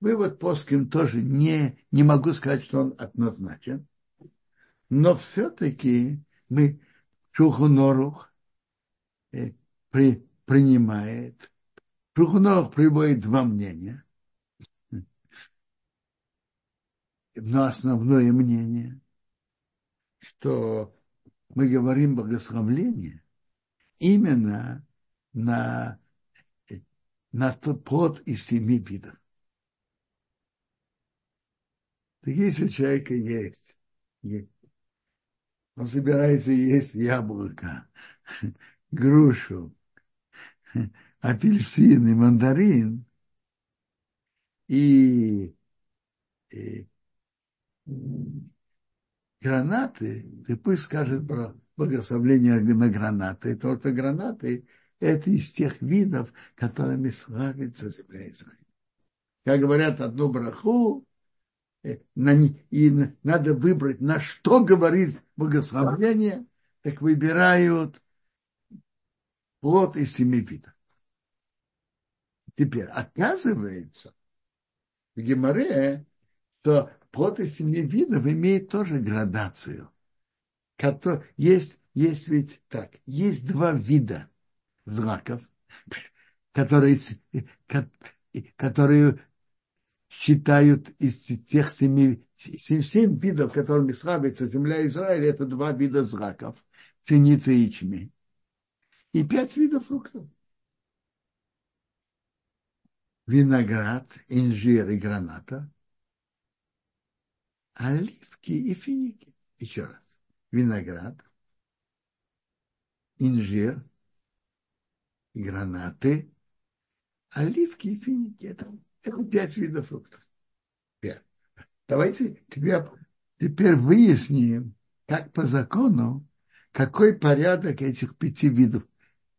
вывод Поским тоже не, не могу сказать, что он однозначен, но все-таки мы Шухунорух э, при, принимает. Шухунорух приводит два мнения. Но основное мнение, что мы говорим благословление именно на, на плод из семи видов. Так если у человека есть, есть он собирается есть яблоко, грушу, апельсин и мандарин, и, и гранаты, ты пусть скажет про благословление на гранаты. И только гранаты – это из тех видов, которыми славится земля Израиля. Как говорят одну браху, Э, и надо выбрать, на что говорит благословение, так выбирают плод из семи видов. Теперь оказывается, в Геморе, что плод из семи видов имеет тоже градацию. Есть, есть ведь так, есть два вида знаков, которые, которые считают из тех семи, семь видов, которыми славится земля Израиля, это два вида зраков, пшеница и ячмень. И пять видов фруктов. Виноград, инжир и граната, оливки и финики. Еще раз. Виноград, инжир гранаты, оливки и финики. Это это пять видов фруктов. Теперь, давайте теперь, теперь выясним, как по закону, какой порядок этих пяти видов,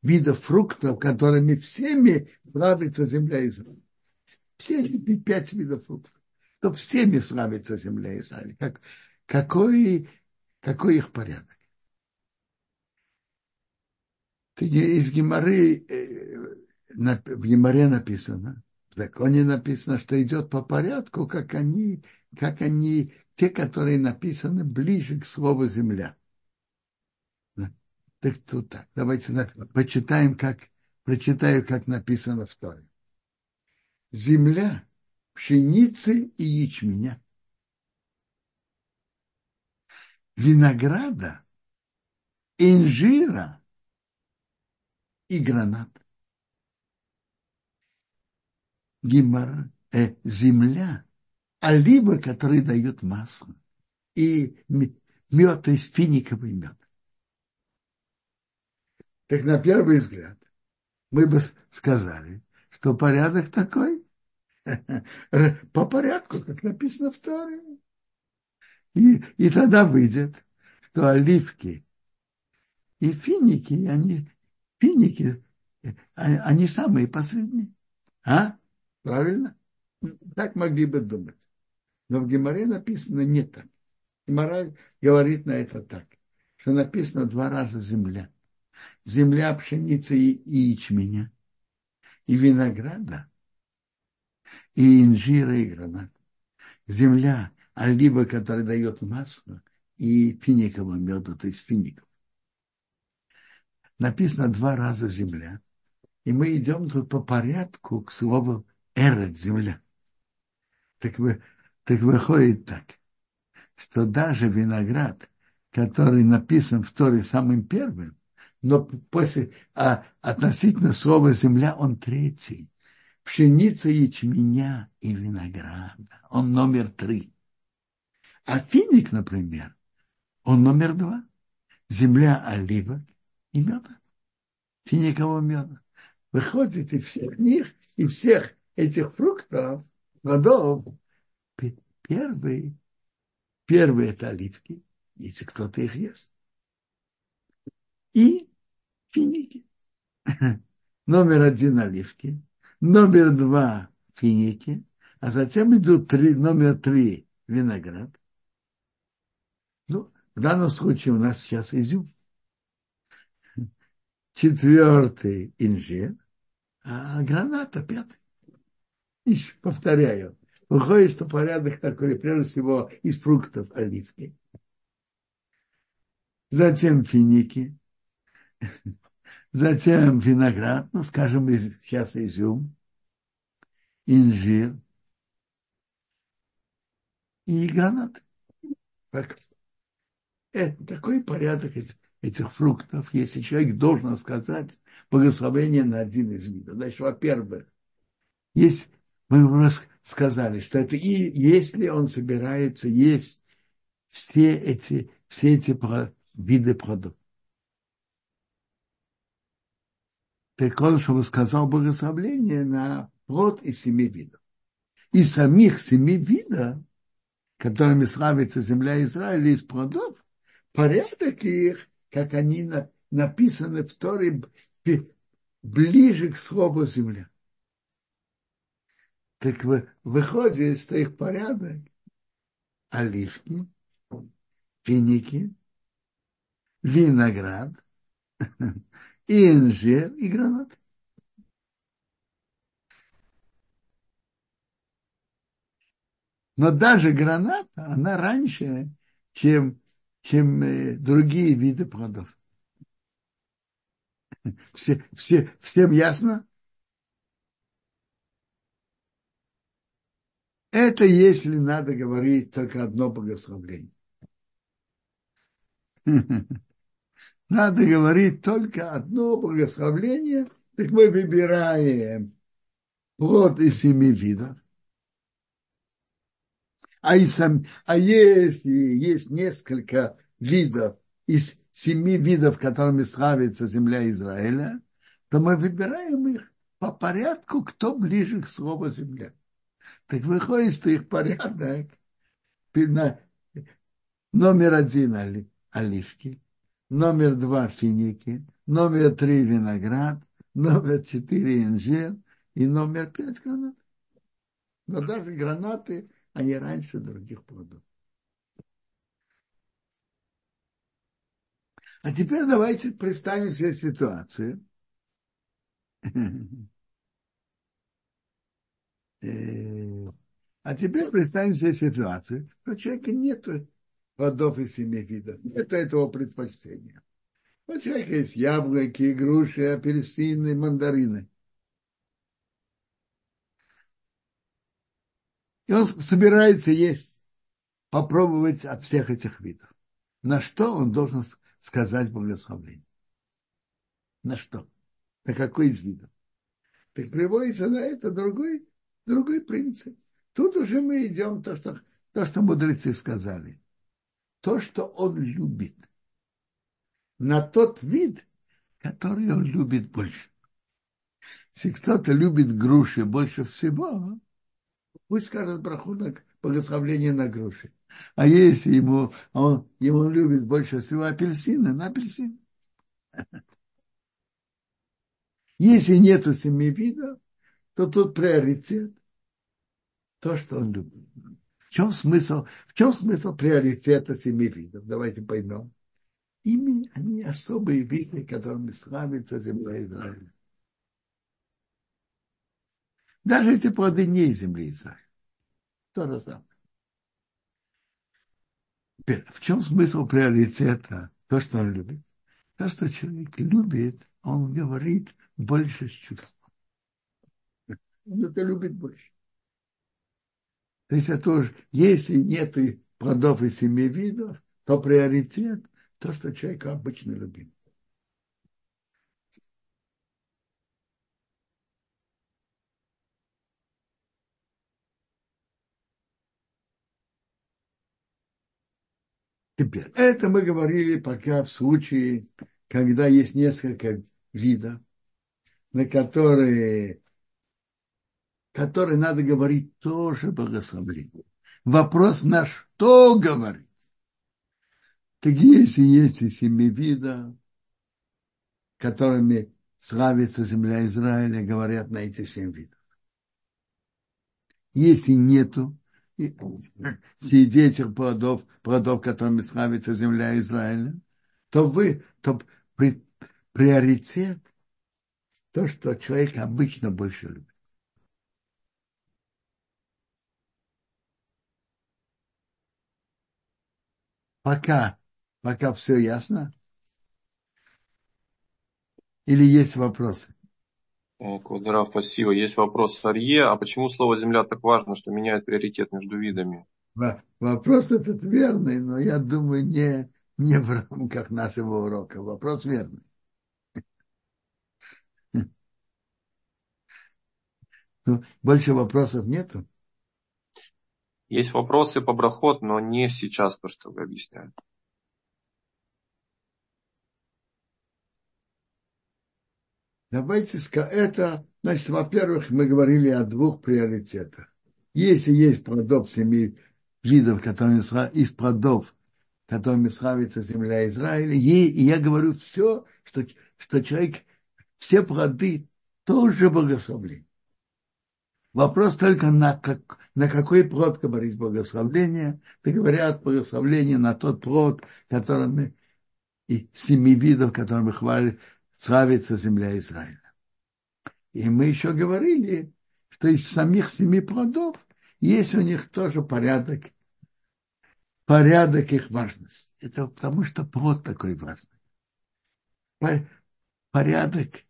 видов фруктов, которыми всеми славится земля Израиля. Все эти пять видов фруктов, что всеми славится земля Израиля. Как, какой, какой их порядок? Из Геморы, э, в Геморе написано, в законе написано, что идет по порядку, как они, как они, те, которые написаны ближе к слову земля. Так тут так. Давайте почитаем, как, прочитаю, как написано в Торе. Земля пшеницы и ячменя. Винограда, инжира и гранат. Гимар, э, земля, оливы, которые дают масло, и мед, есть финиковый мед. Так на первый взгляд мы бы сказали, что порядок такой, по порядку, как написано в Торе. И, и тогда выйдет, что оливки и финики, они, финики, они, самые последние. А? Правильно? Так могли бы думать. Но в Геморе написано не так. Гемора говорит на это так, что написано два раза земля. Земля пшеницы и ячменя, и винограда, и инжира, и гранат. Земля, олива, которая дает масло, и финикового меда, то есть фиников. Написано два раза земля. И мы идем тут по порядку к слову эрет, земля. Так, вы, так выходит так, что даже виноград, который написан в Торе самым первым, но после, а, относительно слова земля он третий. Пшеница, ячменя и винограда. Он номер три. А финик, например, он номер два. Земля оливок и меда. Финикового меда. Выходит из всех них, и всех этих фруктов, плодов, первый, первый это оливки, если кто-то их ест. И финики. Номер один оливки, номер два финики, а затем идут три, номер три виноград. Ну, в данном случае у нас сейчас изюм. Четвертый инжир, а граната пятый. И повторяю, выходит, что порядок такой, прежде всего, из фруктов оливки. Затем финики, затем виноград, ну, скажем, сейчас изюм, инжир и гранат. Так. Это такой порядок этих фруктов, если человек должен сказать благословение на один из видов. Значит, во-первых, есть, мы уже сказали, что это и если он собирается есть все эти, все эти виды продуктов. Так он, чтобы сказал благословление на плод из семи видов. И самих семи видов, которыми славится земля Израиля из плодов, порядок их, как они на, написаны в Торе, ближе к слову земля. Так вы, выходит, что их порядок оливки, финики, виноград, и инжир, и гранат. Но даже граната, она раньше, чем, чем э, другие виды плодов. Все, все, всем ясно? Это если надо говорить только одно благословление. надо говорить только одно благословление, так мы выбираем плод из семи видов. А, и сам, а если есть несколько видов из семи видов, которыми славится земля Израиля, то мы выбираем их по порядку, кто ближе к слову земля. Так выходит, что их порядок номер один оливки, номер два финики, номер три виноград, номер четыре инжир и номер пять гранат. Но даже гранаты, они раньше других плодов. А теперь давайте представим себе ситуацию. Э, а теперь представим себе ситуацию, что у человека нет плодов из семи видов. Это этого предпочтения. У человека есть яблоки, груши, апельсины, мандарины. И он собирается есть, попробовать от всех этих видов. На что он должен сказать благословение? На что? На какой из видов? Так приводится на это другой, другой принцип. Тут уже мы идем то, что, то, что мудрецы сказали. То, что он любит. На тот вид, который он любит больше. Если кто-то любит груши больше всего, пусть скажет брахунок благословление на груши. А если ему, он, ему любит больше всего апельсины, на апельсин. Если нету семи видов, то тут приоритет то, что он любит. Чем смысл, в чем смысл приоритета семи видов? Давайте поймем. Ими они особые виды, которыми славится земля Израиля. Даже эти плоды не земли Израиля. То же самое. Теперь, в чем смысл приоритета? То, что он любит. То, что человек любит, он говорит больше с чувством. Он это любит больше. То есть это уже, если нет плодов из семи видов, то приоритет то, что человек обычно любит. Теперь, это мы говорили пока в случае, когда есть несколько видов, на которые, которые надо говорить тоже благословление. Вопрос, на что говорить? Так если есть и семи видов, которыми славится земля Израиля, говорят на эти семь видов. Если нету, этих плодов, плодов, которыми славится земля Израиля, то вы, то при, приоритет то, что человек обычно больше любит. Пока, пока все ясно? Или есть вопросы? Квадрав, спасибо. Есть вопрос Арье. А почему слово «земля» так важно, что меняет приоритет между видами? Вопрос этот верный, но я думаю, не, не в рамках нашего урока. Вопрос верный. Ну, больше вопросов нету? Есть вопросы по брахот, но не сейчас то, что вы объясняете. Давайте это, значит, во-первых, мы говорили о двух приоритетах. Если есть плодов семи видов, которые из плодов, которыми славится земля Израиля, и я говорю все, что, что человек, все плоды тоже благословление. Вопрос только на, как, на какой плод говорить благословление. Ты говорят благословление на тот плод, которыми и семи видов, которыми хвалит, славится земля Израиля. И мы еще говорили, что из самих семи плодов есть у них тоже порядок, порядок их важности. Это потому, что плод такой важный. Порядок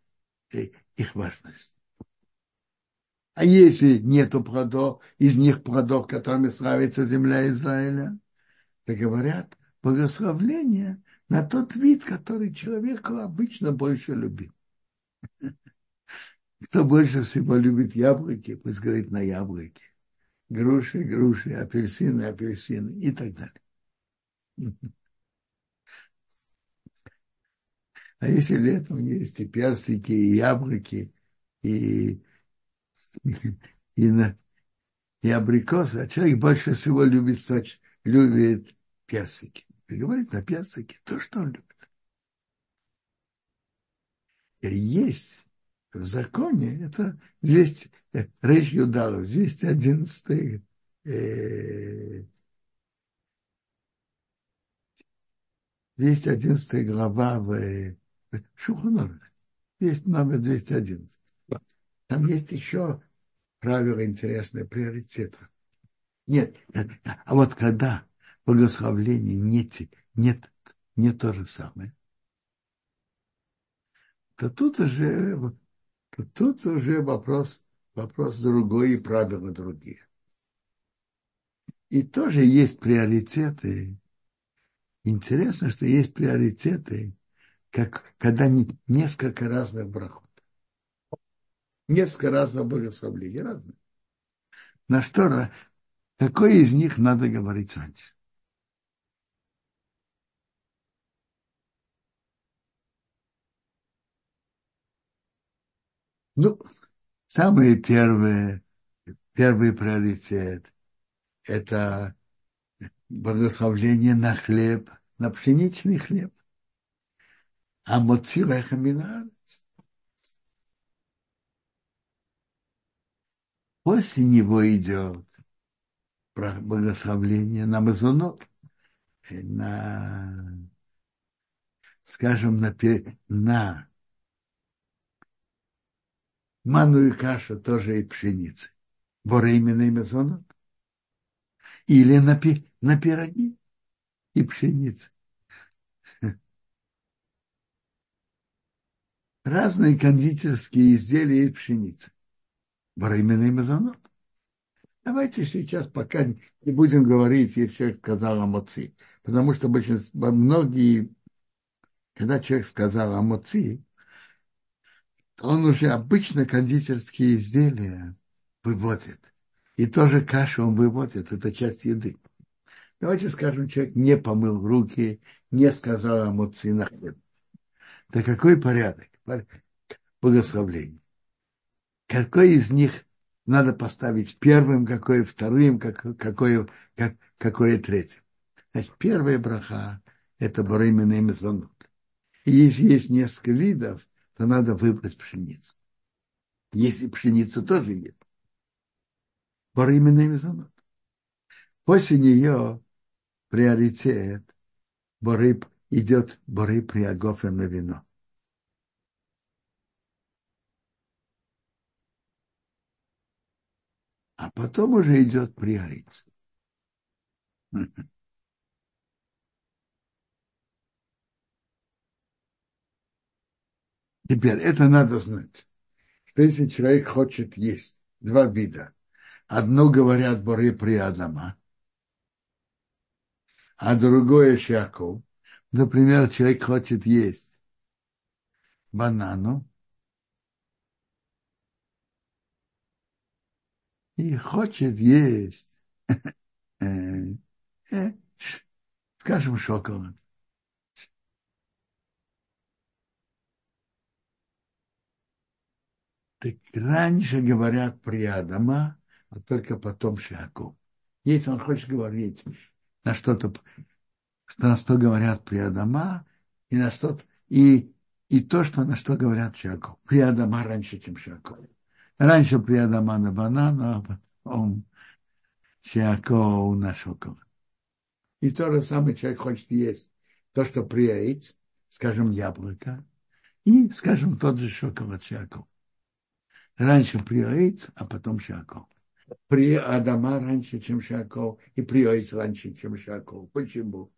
э, их важности. А если нету плодов, из них плодов, которыми славится земля Израиля, то говорят, благословление на тот вид, который человеку обычно больше любит. Кто больше всего любит яблоки, пусть говорит на яблоки. Груши, груши, апельсины, апельсины и так далее. А если летом есть и персики, и яблоки, и, и, на, и абрикосы, а человек больше всего любит, любит персики и говорит на персике то, что он любит. Есть в законе, это 200, э, Рейш Юдалов, 211 э, 211 глава в Шуханове. Есть номер 211. Там есть еще правило интересное, приоритета. Нет, а вот когда благословление нет, нет, не то же самое, то тут уже, то тут уже вопрос, вопрос другой и правила другие. И тоже есть приоритеты. Интересно, что есть приоритеты, как, когда не, несколько разных брахот. Несколько разных благословлений, разных. На что, какой из них надо говорить раньше? Ну, самый первый, первый приоритет – это благословление на хлеб, на пшеничный хлеб. А моцилеха минарец. После него идет благословление на мазонот, э, на, скажем, на, на ману и каша тоже и пшеницы. Бореймина и мазонот. Или на, на пироги и пшеницы. Разные кондитерские изделия из пшеницы. И мазонот. Давайте сейчас пока не будем говорить, если человек сказал о моци. Потому что большинство, многие, когда человек сказал о моци, он уже обычно кондитерские изделия выводит. И тоже кашу он выводит, это часть еды. Давайте скажем, человек не помыл руки, не сказал о моци на хлеб. Да какой порядок? Благословление. Какой из них надо поставить первым, какое вторым, как, какое, как, какое третьим. Значит, первая браха – это бремя мезонот. И если есть несколько видов, то надо выбрать пшеницу. Если пшеницы тоже нет. Бремя мезонот. После нее приоритет боры, идет боры приагофа на вино. А потом уже идет приоритет. Теперь это надо знать, что если человек хочет есть два вида, одно говорят Боре при Адама, а другое Шаков, например, человек хочет есть банану, и хочет есть, э, скажем, шоколад. Так раньше говорят при Адама, а только потом Шиаков. Если он хочет говорить на что-то, на что говорят при Адама, и на что-то, и, и то, что на что говорят Шиаков. При Адама раньше, чем Шиаков. Раньше при Адама на банан, а потом Шиаков на шоколад. И то же самое человек хочет есть то, что при скажем, яблоко, и, скажем, тот же шоколад Шиаков. Раньше при а потом Шиаков. При Адама раньше, чем Шиаков, и при раньше, чем Шиаков. Почему?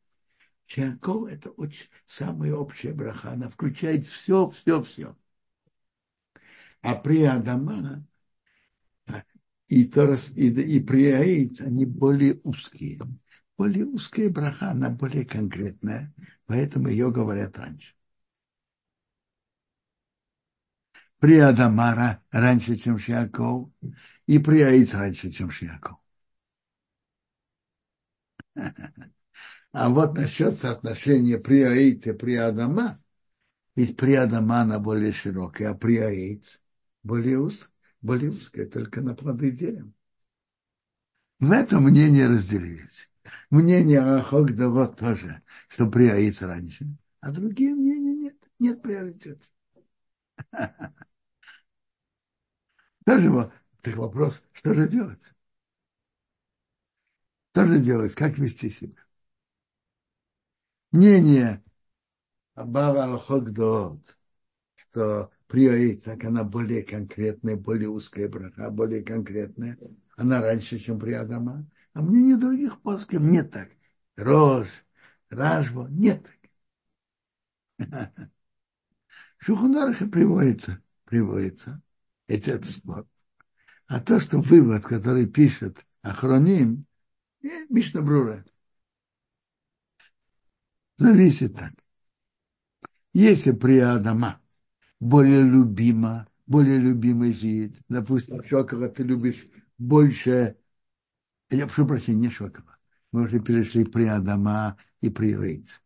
Шиаков – это очень, самая общая браха, она включает все, все, все. А при Адама и, Торас, и, и при Аид они более узкие. Более узкая браха, она более конкретная, поэтому ее говорят раньше. При Адамара раньше, чем Шиаков, и при Аид раньше, чем Шиаков. А вот насчет соотношения при Аид и при Адама, ведь при Адама она более широкая, а при Аид более, уз, более узкая, только на плоды дерем. В этом мнение разделились. Мнение вот тоже, что приорится раньше, а другие мнения нет, нет приоритета. Тоже так вопрос, что же делать? Что же делать, как вести себя? Мнение Абава Алхогдот, что приорит, так она более конкретная, более узкая браха, более конкретная. Она раньше, чем при Адама. А мнение других плоских нет так. Рож, Ражба, нет так. Шухунарха приводится, приводится этот спор. А то, что вывод, который пишет Ахроним, Мишна Брура, зависит так. Если при Адама более любима, более любимый жид, допустим, Шокова ты любишь больше, я прошу прощения, не Шокова, мы уже перешли при Адама и при Рейц.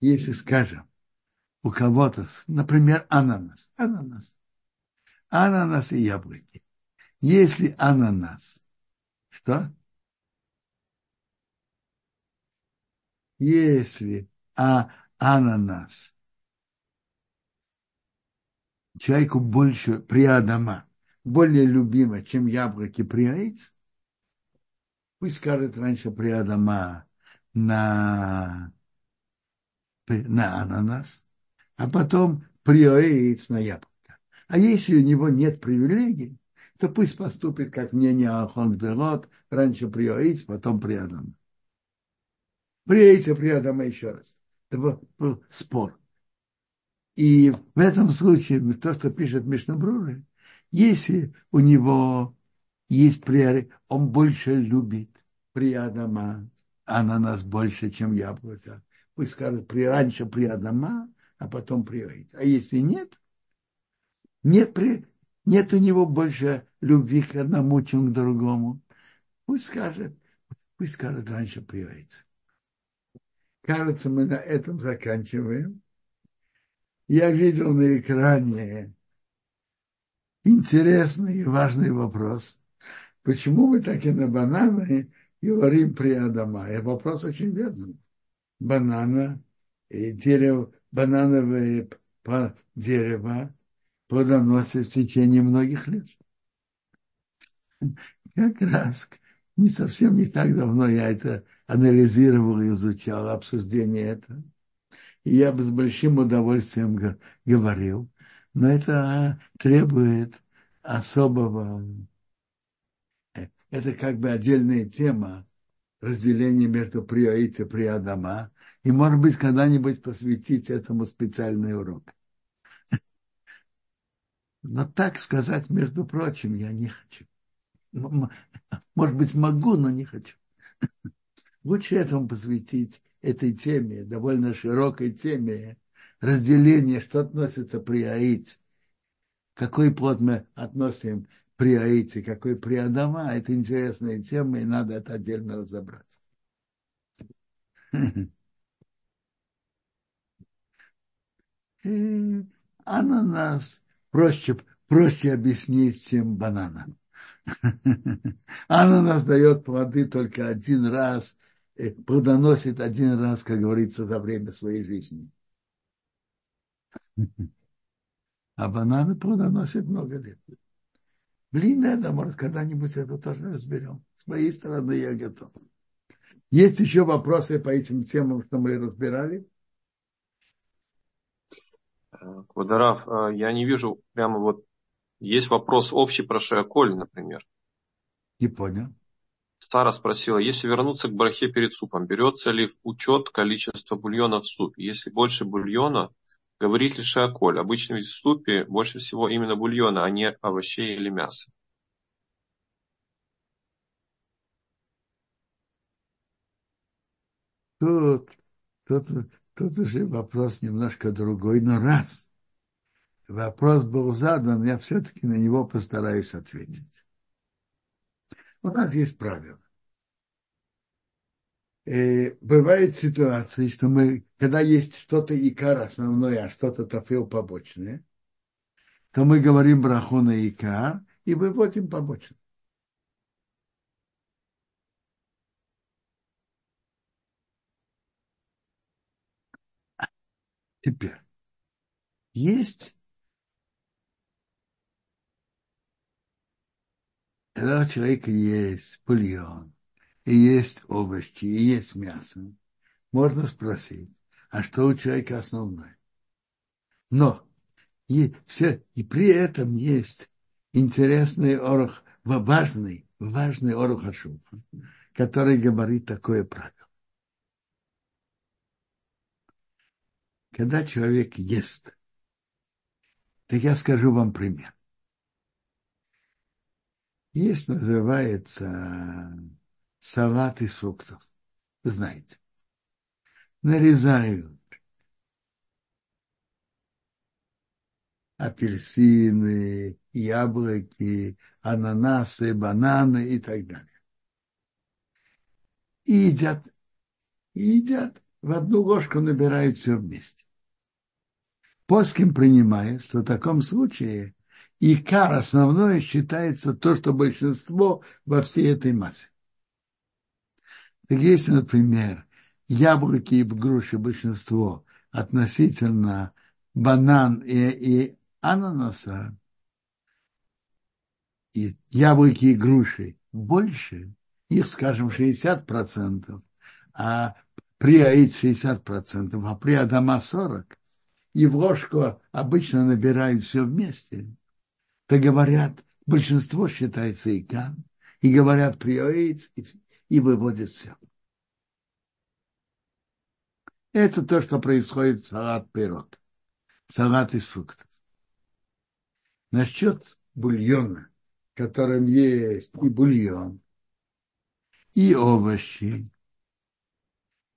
Если скажем, у кого-то, например, ананас, ананас, ананас и яблоки. Если ананас, что? Если а, ананас человеку больше приадама, более любимо, чем яблоки приаиц, пусть скажет раньше приадама на, на ананас, а потом приоиц на яблоко. А если у него нет привилегий, то пусть поступит как мнение Ахонгдерот, раньше приоиц, потом приадама. Приоиц и приадама еще раз. Это был спор. И в этом случае, то, что пишет Мишнабрури, если у него есть приоритет, он больше любит приадама, ананас больше, чем яблоко. Пусть скажет, при, раньше приадама, а потом приорит. А если нет, нет, при, нет у него больше любви к одному, чем к другому, пусть скажет, пусть скажет раньше приорит. Кажется, мы на этом заканчиваем я видел на экране интересный и важный вопрос. Почему мы так и на бананы говорим при Адама? И вопрос очень верный. Банана, и дерево, банановое дерево плодоносит в течение многих лет. Как раз не совсем не так давно я это анализировал и изучал, обсуждение этого и я бы с большим удовольствием говорил, но это требует особого, э, это как бы отдельная тема разделения между приоит и приадама, и, может быть, когда-нибудь посвятить этому специальный урок. Но так сказать, между прочим, я не хочу. Может быть, могу, но не хочу. Лучше этому посвятить этой теме, довольно широкой теме, разделение, что относится при аиц, какой плод мы относим при аице, какой при Адама, это интересная тема, и надо это отдельно разобрать. Ананас проще, проще объяснить, чем банана. Ананас дает плоды только один раз плодоносит один раз, как говорится, за время своей жизни. А бананы плодоносят много лет. Блин, это, может, когда-нибудь это тоже разберем. С моей стороны я готов. Есть еще вопросы по этим темам, что мы разбирали? Квадорав, э, я не вижу прямо вот... Есть вопрос общий про Шиаколь, например. Не понял. Стара спросила, если вернуться к брахе перед супом, берется ли в учет количество бульона в супе? Если больше бульона, говорит ли шиаколь? Обычно ведь в супе больше всего именно бульона, а не овощей или мяса. Тут, тут, тут уже вопрос немножко другой, но раз вопрос был задан, я все-таки на него постараюсь ответить. У нас есть правило. Э, бывают ситуации, что мы, когда есть что-то икар основное, а что-то тафил побочное, то мы говорим браху на икар и выводим побочное. Теперь, есть Когда у человека есть бульон, и есть овощи, и есть мясо, можно спросить, а что у человека основное. Но и, все, и при этом есть интересный орах, важный, важный орах Ашуха, который говорит такое правило. Когда человек ест, так я скажу вам пример. Есть, называется, салат из фруктов. Вы знаете. Нарезают апельсины, яблоки, ананасы, бананы и так далее. И едят, и едят, в одну ложку набирают все вместе. Поским принимает, что в таком случае икар основное считается то, что большинство во всей этой массе. Так если, например, яблоки и груши большинство относительно банан и, и ананаса, и яблоки и груши больше, их, скажем, 60%, а при аид 60%, а при адама 40%, и в ложку обычно набирают все вместе, то говорят, большинство считается икан, и говорят при аид, и, и выводят все. Это то, что происходит в салат пирот, салат из фруктов. Насчет бульона, в котором есть и бульон, и овощи,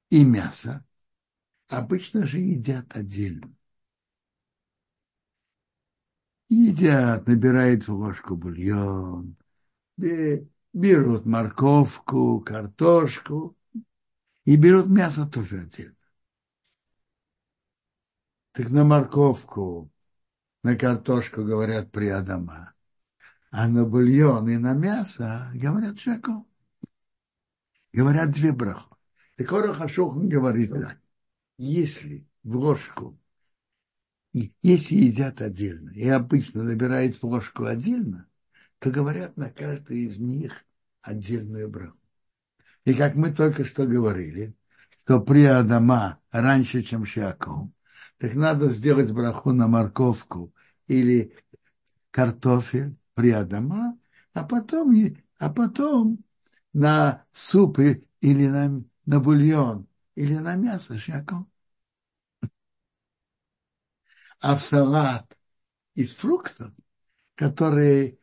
и мясо, обычно же едят отдельно. Едят, набирают в ложку бульон, берут морковку, картошку и берут мясо тоже отдельно. Так на морковку на картошку говорят при Адама, а на бульон и на мясо говорят шакол. Говорят две браху. Так Орахашохан говорит так. Если в ложку, и если едят отдельно, и обычно набирает в ложку отдельно, то говорят на каждой из них отдельную браху. И как мы только что говорили, что при Адама раньше, чем Шиаков, так надо сделать браху на морковку или картофель при Адама, а потом, а потом на суп или на, на бульон или на мясо шаков. А в салат из фруктов, которые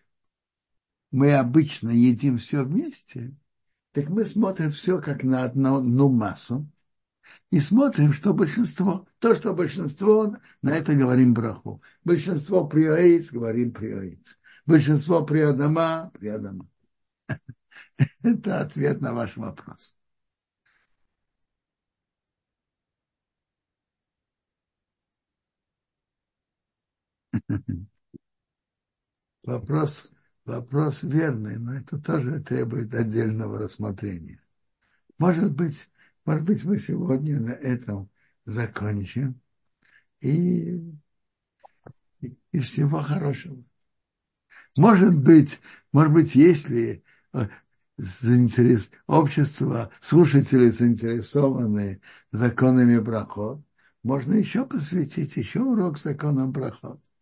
мы обычно едим все вместе, так мы смотрим все как на одну, одну массу, и смотрим, что большинство, то, что большинство, на это говорим браху. Большинство приоиц, говорим приоиц. Большинство приодама, приодама. Это ответ на ваш вопрос. Вопрос, вопрос верный, но это тоже требует отдельного рассмотрения. Может быть, может быть, мы сегодня на этом закончим. И, и всего хорошего. Может быть, может быть, если э, общество, слушатели заинтересованы законами брахот, можно еще посвятить еще урок законам брахот.